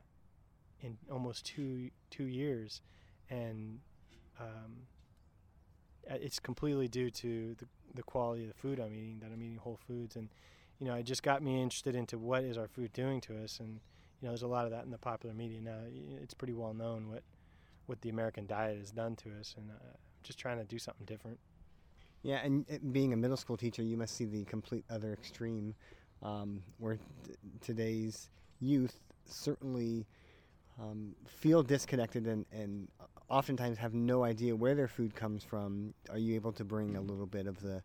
in almost two two years, and um, it's completely due to the the quality of the food I'm eating. That I'm eating whole foods, and you know, it just got me interested into what is our food doing to us, and you know, there's a lot of that in the popular media now. It's pretty well known what what the American diet has done to us, and uh, just trying to do something different. Yeah, and uh, being a middle school teacher, you must see the complete other extreme, um, where t- today's youth certainly um, feel disconnected and, and oftentimes have no idea where their food comes from. Are you able to bring a little bit of the,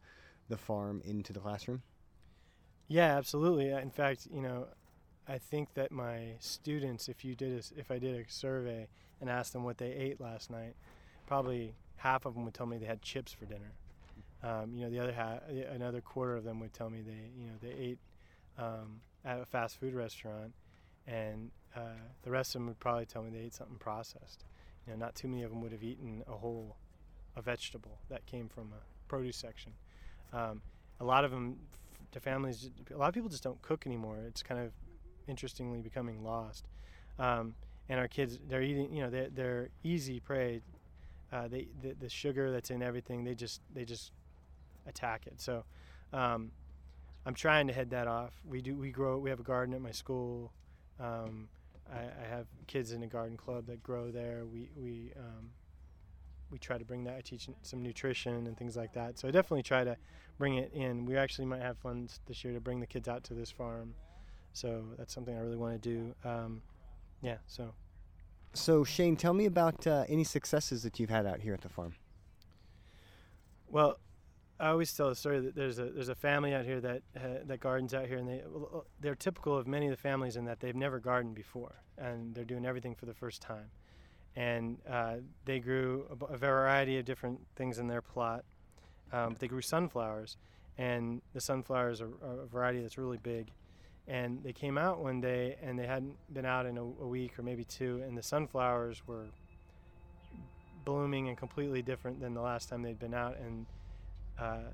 the farm into the classroom? Yeah, absolutely. In fact, you know, I think that my students, if you did, a if I did a survey and asked them what they ate last night, probably half of them would tell me they had chips for dinner. Um, you know, the other half, another quarter of them would tell me they, you know, they ate um, at a fast food restaurant, and uh, the rest of them would probably tell me they ate something processed. You know, not too many of them would have eaten a whole, a vegetable that came from a produce section. Um, a lot of them, to families, a lot of people just don't cook anymore. It's kind of interestingly becoming lost. Um, and our kids, they're eating, you know, they're, they're easy prey. Uh, they, the, the sugar that's in everything, they just, they just attack it. So, um, I'm trying to head that off. We do, we grow, we have a garden at my school. Um, I, I have kids in a garden club that grow there. We, we, um, we try to bring that. I teach some nutrition and things like that. So I definitely try to bring it in. We actually might have funds this year to bring the kids out to this farm. So that's something I really want to do. Um, yeah. So So, Shane, tell me about uh, any successes that you've had out here at the farm. Well, I always tell the story that there's a there's a family out here that uh, that gardens out here, and they they're typical of many of the families in that they've never gardened before, and they're doing everything for the first time. And uh, they grew a variety of different things in their plot. Um, they grew sunflowers, and the sunflowers are, a variety that's really big. And they came out one day, and they hadn't been out in a, a week or maybe two, and the sunflowers were blooming and completely different than the last time they'd been out. And uh,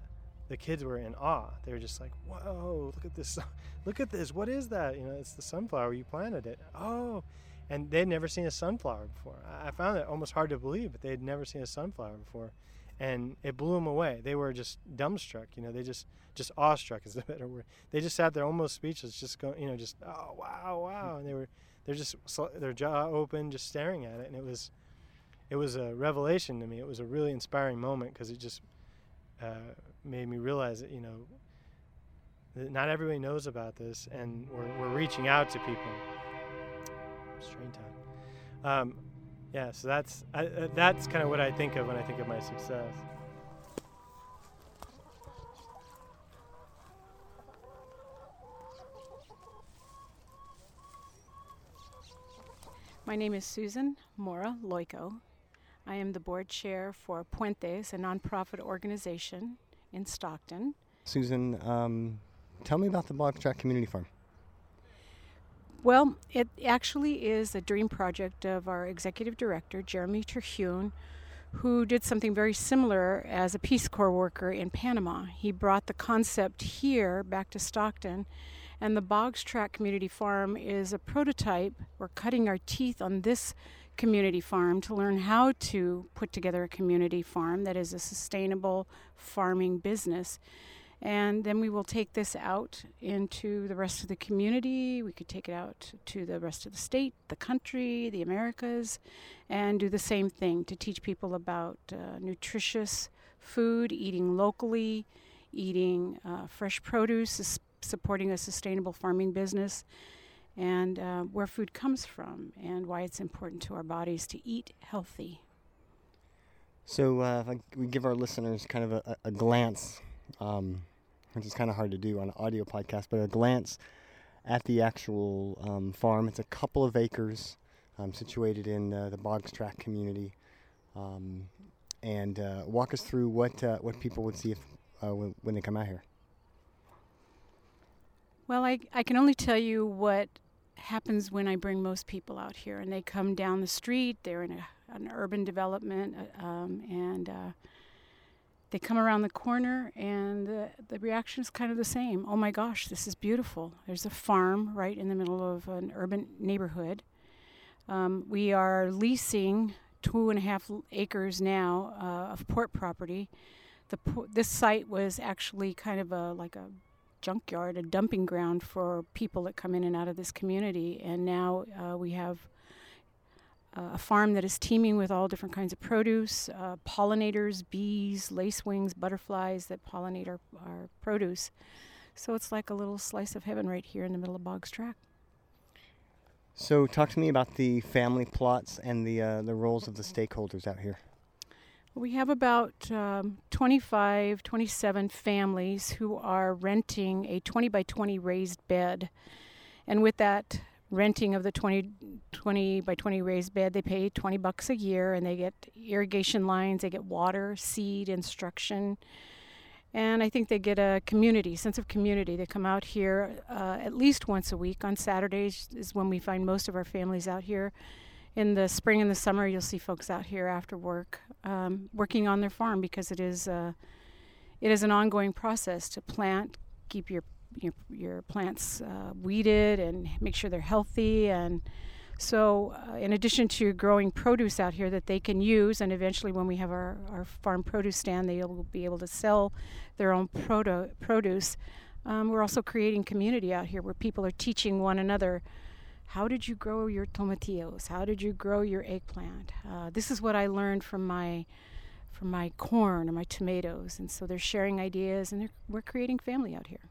the kids were in awe. They were just like, "Whoa! Look at this! Look at this! What is that? You know, it's the sunflower. You planted it. Oh!" And they'd never seen a sunflower before. I I found it almost hard to believe, but they'd never seen a sunflower before, and it blew them away. They were just dumbstruck. You know, they just just awestruck is the better word. They just sat there almost speechless, just going, you know, just oh wow, wow, and they were they're just their jaw open, just staring at it, and it was it was a revelation to me. It was a really inspiring moment because it just uh, made me realize that you know that not everybody knows about this, and we're, we're reaching out to people. Strain time. Um, yeah, so that's I, uh, that's kind of what I think of when I think of my success. My name is Susan Mora Loico. I am the board chair for Puentes, a nonprofit organization in Stockton. Susan, um, tell me about the Boggs Tract Community Farm. Well, it actually is a dream project of our executive director, Jeremy Terhune, who did something very similar as a Peace Corps worker in Panama. He brought the concept here back to Stockton, and the Boggs Tract Community Farm is a prototype. We're cutting our teeth on this community farm to learn how to put together a community farm that is a sustainable farming business. And then we will take this out into the rest of the community. We could take it out to the rest of the state, the country, the Americas, and do the same thing to teach people about uh, nutritious food, eating locally, eating uh, fresh produce, supporting a sustainable farming business, and uh, where food comes from, and why it's important to our bodies to eat healthy. So, uh, if I, we give our listeners kind of a, a glance, um, which is kind of hard to do on an audio podcast, but a glance at the actual um, farm. It's a couple of acres um, situated in uh, the Boggs Tract community. Um, and uh, walk us through what uh, what people would see if, uh, when, when they come out here. Well, I, I can only tell you what happens when I bring most people out here, and they come down the street. They're in a, an urban development, uh, um, and uh, they come around the corner, and the, the reaction is kind of the same. Oh my gosh, this is beautiful. There's a farm right in the middle of an urban neighborhood. Um, we are leasing two and a half acres now uh, of port property. The po- this site was actually kind of a like a junkyard, a dumping ground for people that come in and out of this community. And now uh, we have uh, a farm that is teeming with all different kinds of produce, uh, pollinators, bees, lacewings, butterflies that pollinate our, our produce. So it's like a little slice of heaven right here in the middle of Boggs Tract. So, talk to me about the family plots and the uh, the roles of the stakeholders out here. We have about um, 25, 27 families who are renting a 20 by 20 raised bed. And with that renting of the 20, 20 by 20 raised bed, they pay 20 bucks a year and they get irrigation lines, they get water, seed, instruction. And I think they get a community, sense of community. They come out here uh, at least once a week. On Saturdays is when we find most of our families out here. In the spring and the summer, you'll see folks out here after work um, working on their farm because it is uh, it is an ongoing process to plant, keep your your, your plants uh, weeded, and make sure they're healthy and so, uh, in addition to growing produce out here that they can use, and eventually when we have our, our farm produce stand, they'll be able to sell their own proto- produce. Um, we're also creating community out here where people are teaching one another how did you grow your tomatillos? How did you grow your eggplant? Uh, this is what I learned from my from my corn or my tomatoes, and so they're sharing ideas, and we're creating family out here.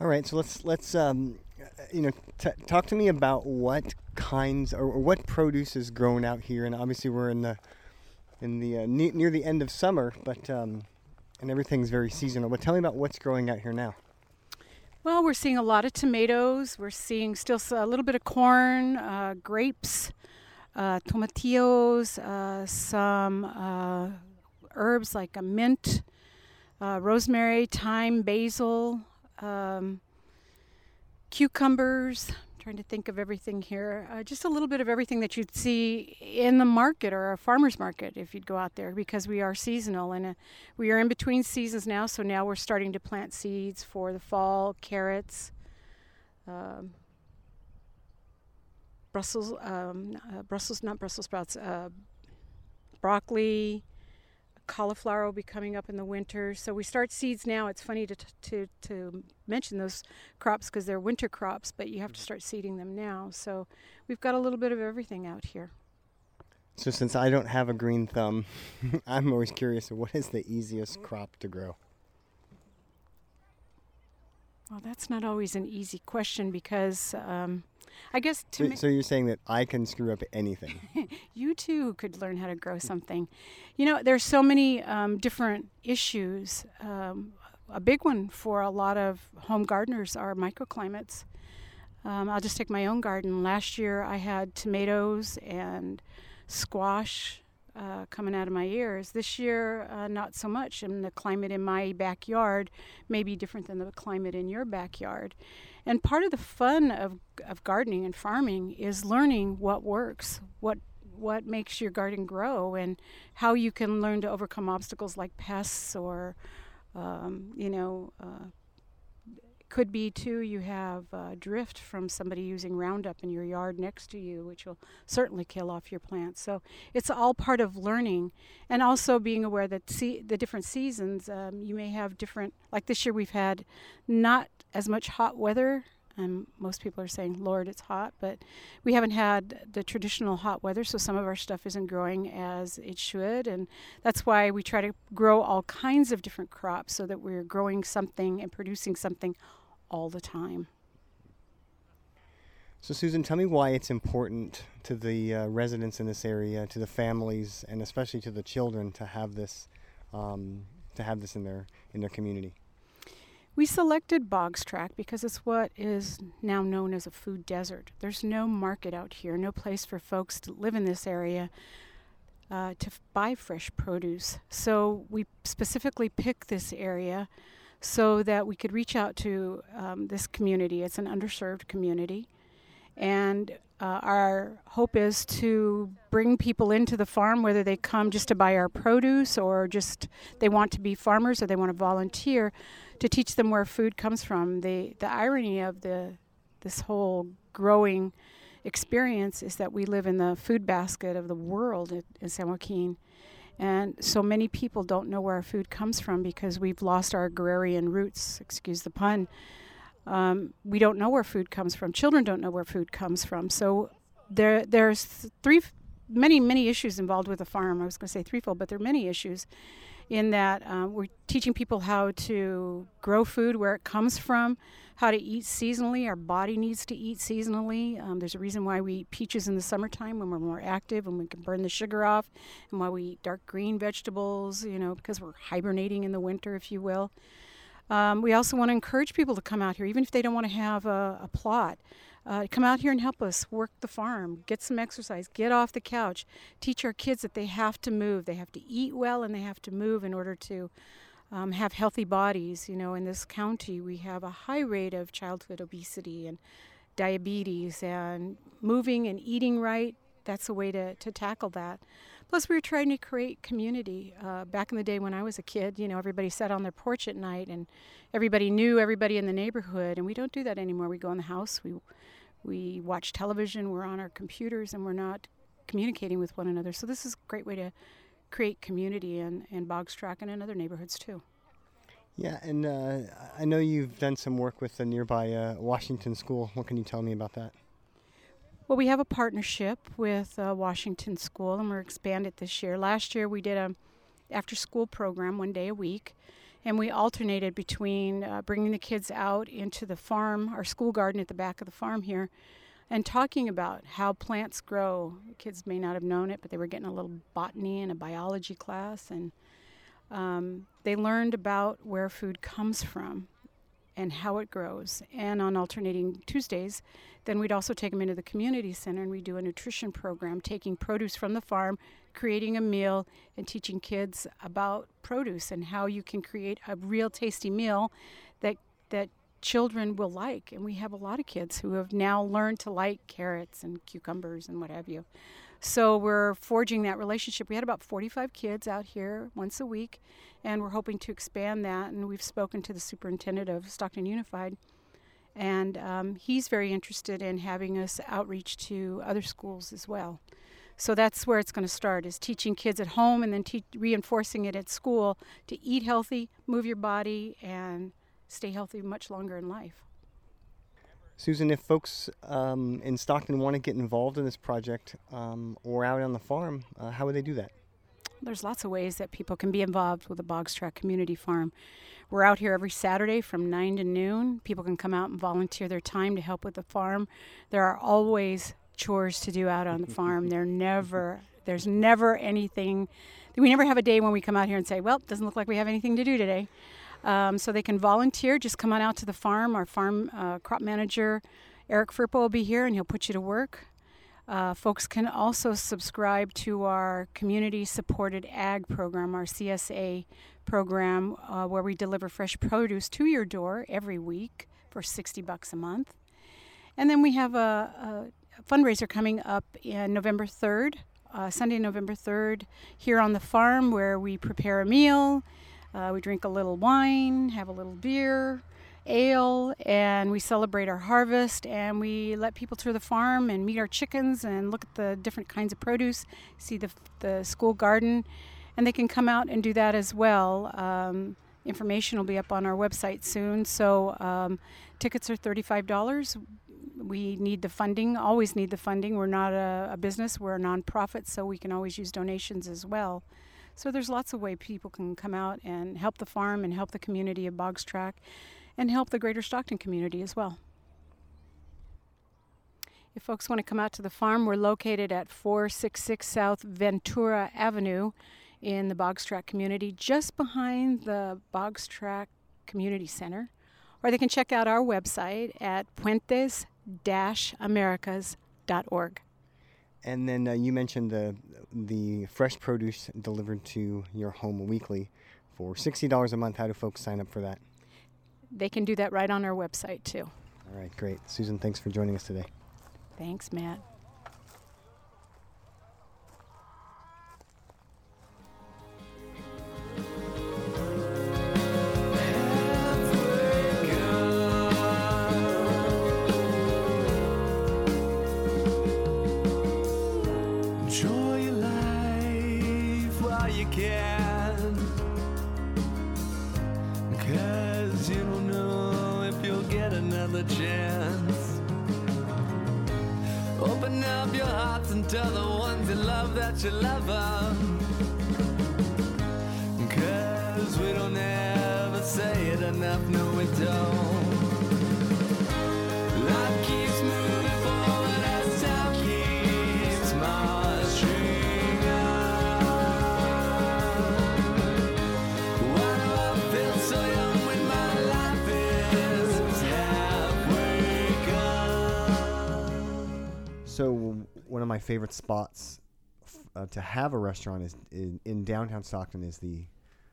All right, so let's let's um, you know t- talk to me about what kinds or, or, what produce is grown out here, and obviously we're in the in the uh, ne- near the end of summer, but um, and everything's very seasonal. But tell me about what's growing out here now. Well, we're seeing a lot of tomatoes. We're seeing still a little bit of corn, uh, grapes, uh, tomatillos, uh, some uh, herbs like a mint, uh, rosemary, thyme, basil um, cucumbers. I'm trying to think of everything here. Uh, just a little bit of everything that you'd see in the market or a farmer's market if you'd go out there because we are seasonal and uh, we are in between seasons now. So now we're starting to plant seeds for the fall, carrots. Um, Brussels, um, uh, Brussels, not Brussels sprouts, uh, broccoli, cauliflower will be coming up in the winter. So we start seeds now. It's funny to to to mention those crops because they're winter crops, but you have to mm-hmm. start seeding them now. So we've got a little bit of everything out here. So since I don't have a green thumb, I'm always curious what is the easiest mm-hmm. crop to grow? Well, that's not always an easy question because um, I guess to so, so you're saying that I can screw up anything. you too could learn how to grow something. You know, there's so many um, different issues. Um, a big one for a lot of home gardeners are microclimates. Um, I'll just take my own garden. Last year I had tomatoes and squash uh, coming out of my ears. This year, uh, not so much. And the climate in my backyard may be different than the climate in your backyard. And part of the fun of, of gardening and farming is learning what works, what what makes your garden grow, and how you can learn to overcome obstacles like pests or, um, you know, uh, could be too you have uh, drift from somebody using Roundup in your yard next to you, which will certainly kill off your plants. So it's all part of learning, and also being aware that see, the different seasons um, you may have different. Like this year, we've had not as much hot weather. And most people are saying, Lord, it's hot, but we haven't had the traditional hot weather, so some of our stuff isn't growing as it should. And that's why we try to grow all kinds of different crops so that we're growing something and producing something all the time. So, Susan, tell me why it's important to the uh, residents in this area, to the families, and especially to the children to have this, um, to have this in their in their community. We selected Boggs Tract because it's what is now known as a food desert. There's no market out here, no place for folks to live in this area uh, to f- buy fresh produce. So we specifically picked this area so that we could reach out to um, this community. It's an underserved community. And uh, our hope is to bring people into the farm, whether they come just to buy our produce or just they want to be farmers or they want to volunteer, to teach them where food comes from. The, the irony of the, this whole growing experience is that we live in the food basket of the world in, in San Joaquin And so many people don't know where our food comes from because we've lost our agrarian roots, excuse the pun. Um, we don't know where food comes from. Children don't know where food comes from. So there, there's three, many, many issues involved with a farm. I was going to say threefold, but there are many issues in that um, we're teaching people how to grow food, where it comes from, how to eat seasonally. Our body needs to eat seasonally. Um, there's a reason why we eat peaches in the summertime when we're more active and we can burn the sugar off, and why we eat dark green vegetables, you know, because we're hibernating in the winter, if you will. Um, we also want to encourage people to come out here, even if they don't want to have a, a plot. Uh, come out here and help us work the farm, get some exercise, get off the couch. Teach our kids that they have to move, they have to eat well, and they have to move in order to um, have healthy bodies. You know, in this county, we have a high rate of childhood obesity and diabetes, and moving and eating right. That's a way to, to tackle that. Plus, we were trying to create community. Uh, back in the day when I was a kid, you know, everybody sat on their porch at night and everybody knew everybody in the neighborhood. And we don't do that anymore. We go in the house, we we watch television, we're on our computers, and we're not communicating with one another. So this is a great way to create community in, in Boggs Tract and in other neighborhoods too. Yeah, and uh, I know you've done some work with the nearby uh, Washington School. What can you tell me about that? Well, we have a partnership with uh, Washington School, and we're expanded this year. Last year, we did a after-school program one day a week, and we alternated between uh, bringing the kids out into the farm, our school garden at the back of the farm here, and talking about how plants grow. Kids may not have known it, but they were getting a little botany and a biology class, and um, they learned about where food comes from and how it grows. And on alternating Tuesdays, then we'd also take them into the community center and we do a nutrition program, taking produce from the farm, creating a meal, and teaching kids about produce and how you can create a real tasty meal that that children will like. And we have a lot of kids who have now learned to like carrots and cucumbers and what have you. So we're forging that relationship. We had about 45 kids out here once a week, and we're hoping to expand that. And we've spoken to the superintendent of Stockton Unified, and um, he's very interested in having us outreach to other schools as well. So that's where it's going to start: is teaching kids at home, and then te- reinforcing it at school to eat healthy, move your body, and stay healthy much longer in life. Susan, if folks um, in Stockton want to get involved in this project um, or out on the farm, uh, how would they do that? There's lots of ways that people can be involved with the Boggs Tract Community Farm. We're out here every Saturday from 9 to noon. People can come out and volunteer their time to help with the farm. There are always chores to do out on the farm. There never there's never anything we never have a day when we come out here and say, "Well, doesn't look like we have anything to do today." Um, so they can volunteer. Just come on out to the farm. Our farm uh, crop manager, Eric Firpo, will be here and he'll put you to work. Uh, folks can also subscribe to our community supported ag program, our CSA program, uh, where we deliver fresh produce to your door every week for 60 bucks a month. And then we have a, a fundraiser coming up in November 3rd, uh, Sunday, November 3rd, here on the farm, where we prepare a meal uh, we drink a little wine, have a little beer, ale, and we celebrate our harvest and we let people tour the farm and meet our chickens and look at the different kinds of produce, see the, the school garden, and they can come out and do that as well. Um, information will be up on our website soon. So um, tickets are $35. We need the funding, always need the funding. We're not a, a business, we're a nonprofit, so we can always use donations as well. So there's lots of way people can come out and help the farm and help the community of Boggs Tract and help the greater Stockton community as well. If folks want to come out to the farm, we're located at 466 South Ventura Avenue in the Boggs Tract community, just behind the Boggs Tract Community Center. Or they can check out our website at puentes-americas.org. And then uh, you mentioned the the fresh produce delivered to your home weekly for sixty dollars a month. How do folks sign up for that? They can do that right on our website too. All right, great. Susan, thanks for joining us today. Thanks, Matt. Favorite spots f- uh, to have a restaurant is in, in downtown Stockton is the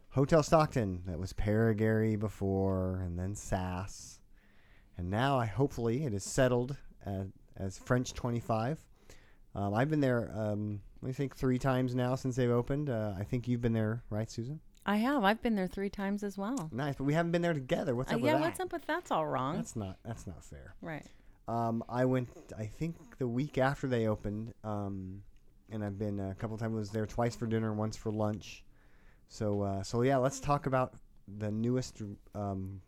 Hotel Stockton that was Paragary before and then Sass. And now I hopefully it is settled at, as French 25. Um, I've been there um, I think 3 times now since they've opened. Uh, I think you've been there, right Susan? I have. I've been there three times as well. Nice, but we haven't been there together. What's Uh, up yeah, with that? Yeah, what's up with that's all wrong. That's not that's not fair. right. Um, I went, I think, the week after they opened, um, and I've been a couple times. Was there twice for dinner, once for lunch. So, uh, so yeah, let's talk about the newest. Um,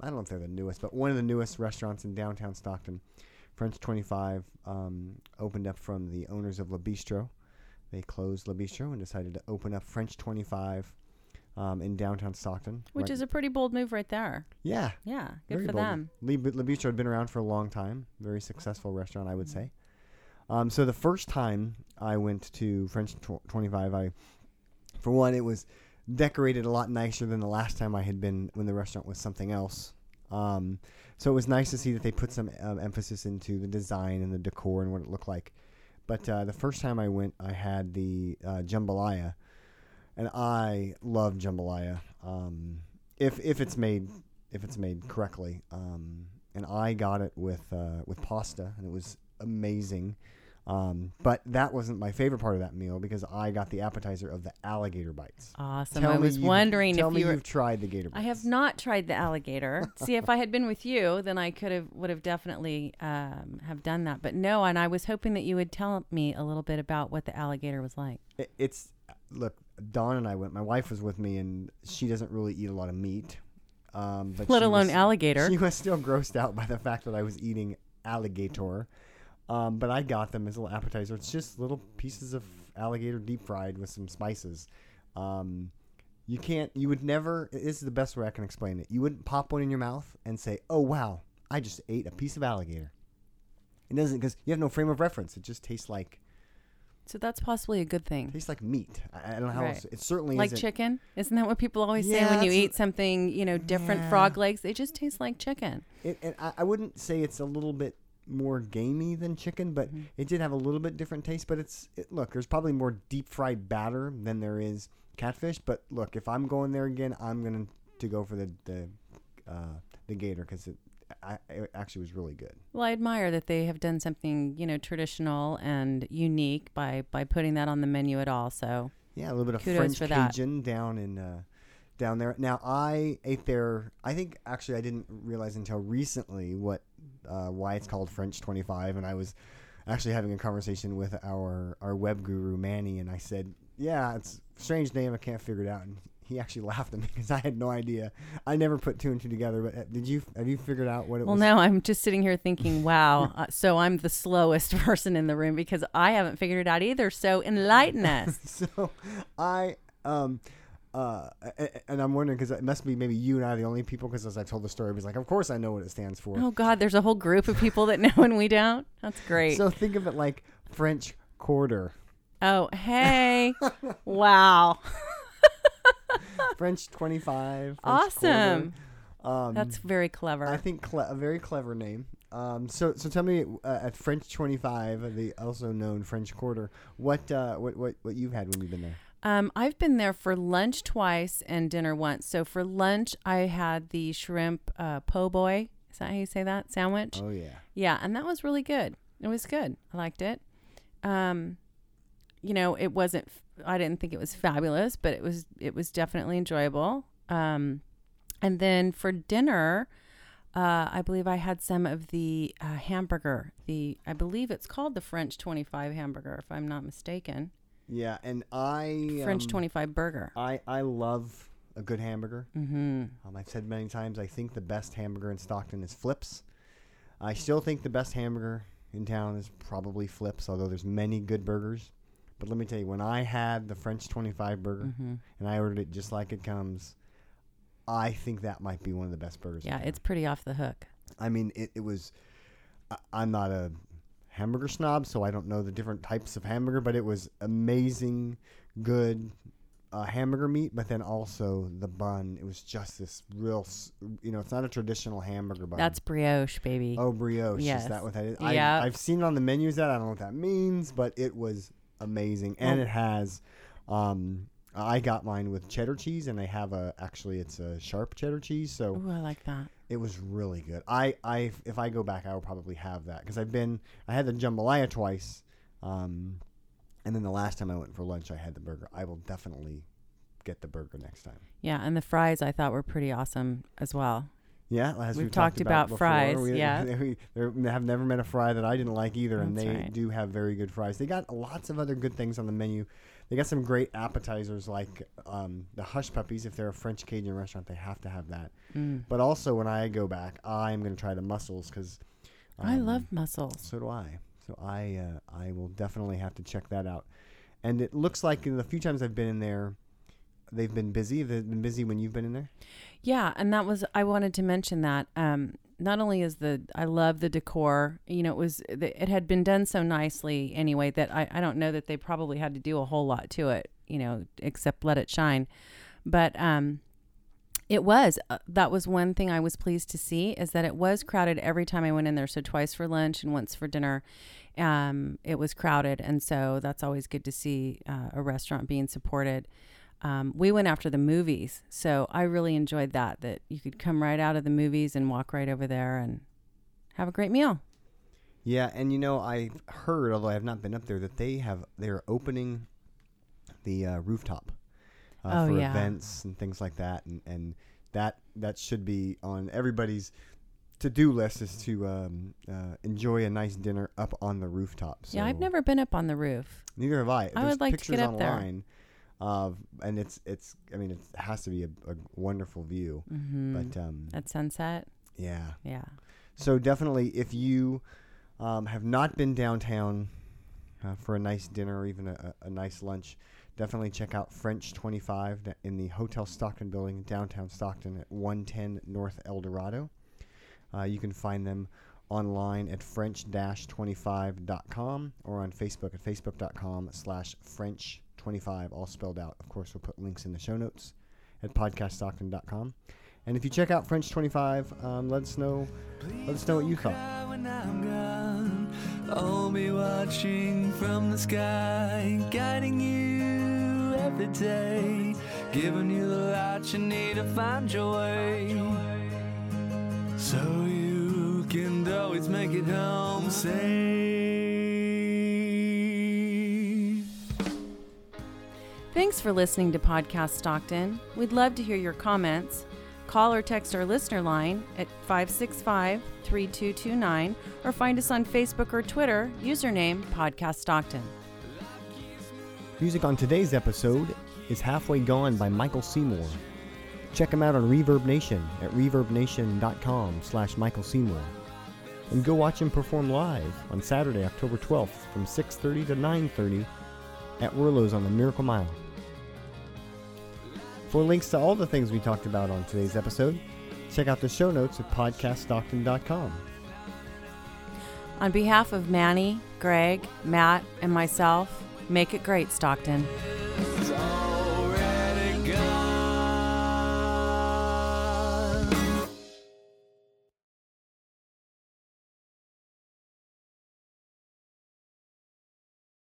I don't know if they're the newest, but one of the newest restaurants in downtown Stockton, French Twenty Five, um, opened up from the owners of La Bistro. They closed La Bistro and decided to open up French Twenty Five um, in downtown Stockton. Which right- is a pretty bold move right there. yeah, Yeah, good very for bold. them. Le, Le Bistro had been around for a long time. Very successful restaurant, I would say. Um, so the first time I went to French tw- 25, I, for one, it was decorated a lot nicer than the last time I had been when the restaurant was something else. Um, so it was nice to see that they put some um, emphasis into the design and the decor and what it looked like. But uh, the first time I went, I had the uh, jambalaya, and I love jambalaya. Um, if if it's made if it's made correctly, um, and I got it with uh, with pasta, and it was amazing. Um, but that wasn't my favorite part of that meal because I got the appetizer of the alligator bites. Awesome. Tell I was wondering tell if me you were. you've tried the gator bites. I have not tried the alligator. See, if I had been with you, then I could have would have definitely um, have done that. But no, and I was hoping that you would tell me a little bit about what the alligator was like. It, it's look. Dawn and I went. My wife was with me, and she doesn't really eat a lot of meat. Um, but Let alone was- alligator. She was still grossed out by the fact that I was eating alligator. Um, but I got them as a little appetizer. It's just little pieces of alligator deep fried with some spices. Um, you can't. You would never. This is the best way I can explain it. You wouldn't pop one in your mouth and say, "Oh wow, I just ate a piece of alligator." It doesn't because you have no frame of reference. It just tastes like So that's possibly a good thing. tastes like meat. I, I don't know how Right. else. It certainly Like isn't. chicken? Isn't that what people always say Yeah, when you that's- eat something, you know, different Yeah. frog legs? They just taste like chicken. It, and I, I wouldn't say it's a little bit more gamey than chicken, but Mm-hmm. it did have a little bit different taste. But it's it, look, there's probably more deep fried batter than there is catfish. But look, if I'm going there again, I'm going to go for the the uh, the gator because it, I, it actually was really good. Well, I admire that they have done something, you know, traditional and unique by by putting that on the menu at all. So Yeah, a little bit of Kudos French for that. Cajun down in uh, down there. Now I ate there. I think actually I didn't realize until recently what uh, why it's called French Twenty Five, and I was actually having a conversation with our our web guru Manny, and I said, "Yeah, it's a strange name. I can't figure it out." And he actually laughed at me because I had no idea. I never put two and two together. But uh, did you? Have you figured out what it Well, was? Well, now I'm just sitting here thinking, wow. uh, so I'm the slowest person in the room because I haven't figured it out either. So enlighten us. so I um uh and I'm wondering because it must be maybe you and I are the only people because as I told the story, I was like, of course I know what it stands for. oh God, there's a whole group of people that know and we don't. That's great. So think of it like French Quarter, oh, hey, wow, French twenty five. awesome. Um, That's very clever. I think cle- a very clever name. Um, so so tell me uh, at French twenty five, the also known French Quarter, what uh what what what you've had when you've been there? Um, I've been there for lunch twice and dinner once. So for lunch, I had the shrimp uh, po' boy. Is that how you say that sandwich? Oh yeah. Yeah, and that was really good. It was good. I liked it. Um, you know, it wasn't. I didn't think it was fabulous, but it was. It was definitely enjoyable. Um, and then for dinner, uh, I believe I had some of the uh, hamburger. The I believe it's called the French Twenty Five hamburger, if I'm not mistaken. Yeah, and I French um, Twenty Five burger. I I love a good hamburger. Mm-hmm. Um, I've said many times I think the best hamburger in Stockton is Flips. I still think the best hamburger in town is probably Flips, although there's many good burgers. But let me tell you, when I had the French 25 burger Mhm. and I ordered it just like it comes, I think that might be one of the best burgers. Yeah, it's pretty off the hook. I mean, it, it was. I, I'm not a hamburger snob, so I don't know the different types of hamburger, but it was amazing, good uh, hamburger meat. But then also the bun, it was just this real. You know, it's not a traditional hamburger bun. That's brioche, baby. oh brioche. yes. Is that what that is? I, I've seen it on the menus. That I don't know what that means, but it was amazing, and Oh. it has. Um, I got mine with cheddar cheese, and they have a actually it's a sharp cheddar cheese, so Ooh, I like that. it was really good. I, I, if I go back, I will probably have that because I've been. I had the jambalaya twice, um, and then the last time I went for lunch, I had the burger. I will definitely get the burger next time. Yeah, and the fries I thought were pretty awesome as well. Yeah, as We've we've, talked about before, fries, we, yeah. we, they have never met a fry that I didn't like either, and That's they right. do have very good fries. They got lots of other good things on the menu. They got some great appetizers like um, the hush puppies. If they're a French Cajun restaurant, they have to have that. Mm. But also, when I go back, I'm going to try the mussels because I love mussels. So do I. So I uh, I will definitely have to check that out. And it looks like in the few times I've been in there, they've been busy. They've been busy when you've been in there. Yeah, and that was I wanted to mention that. Um, not only is the I love the decor, you know, it was it had been done so nicely anyway that I I don't know that they probably had to do a whole lot to it, you know, except let it shine. But um, it was uh, that was one thing I was pleased to see is that it was crowded every time I went in there. So twice for lunch and once for dinner, um, it was crowded, and so that's always good to see uh, a restaurant being supported. Um, we went after the movies, so I really enjoyed that. That you could come right out of the movies and walk right over there and have a great meal. Yeah, and you know I've heard, although I have not been up there, that they have they're opening the uh, rooftop uh, Oh, for yeah. events and things like that, and and that that should be on everybody's to do list is to um, uh, enjoy a nice dinner up on the rooftop. So yeah, I've never been up on the roof. Neither have I. I There's would like to get up there. Of, and it's it's. I mean, it has to be a, a wonderful view. Mhm. But um, At sunset, yeah, yeah. So definitely, if you um, have not been downtown uh, for a nice dinner or even a, a nice lunch, definitely check out French 25 in the Hotel Stockton building, downtown Stockton at 110 North El Dorado. Uh, you can find them online at french-25.com or on Facebook at facebook.com slash french25, all spelled out. Of course, we'll put links in the show notes at podcaststockton.com. And if you check out French 25, um, let us know. Let us know what you thought. I'll be watching from the sky, guiding you every day, giving you the light you need to find your way. So you can always make it home safe. Thanks for listening to Podcast Stockton. We'd love to hear your comments. Call or text our listener line at 565 3229 or find us on Facebook or Twitter, username Podcast Stockton. Music on today's episode is Halfway Gone by Michael Seymour. Check him out on ReverbNation at reverbnation.com slash Michael Seymour. And go watch him perform live on Saturday, October 12th from 6.30 to 9.30 at Whirlow's on the Miracle Mile. For links to all the things we talked about on today's episode, check out the show notes at podcaststockton.com. On behalf of Manny, Greg, Matt, and myself, make it great, Stockton.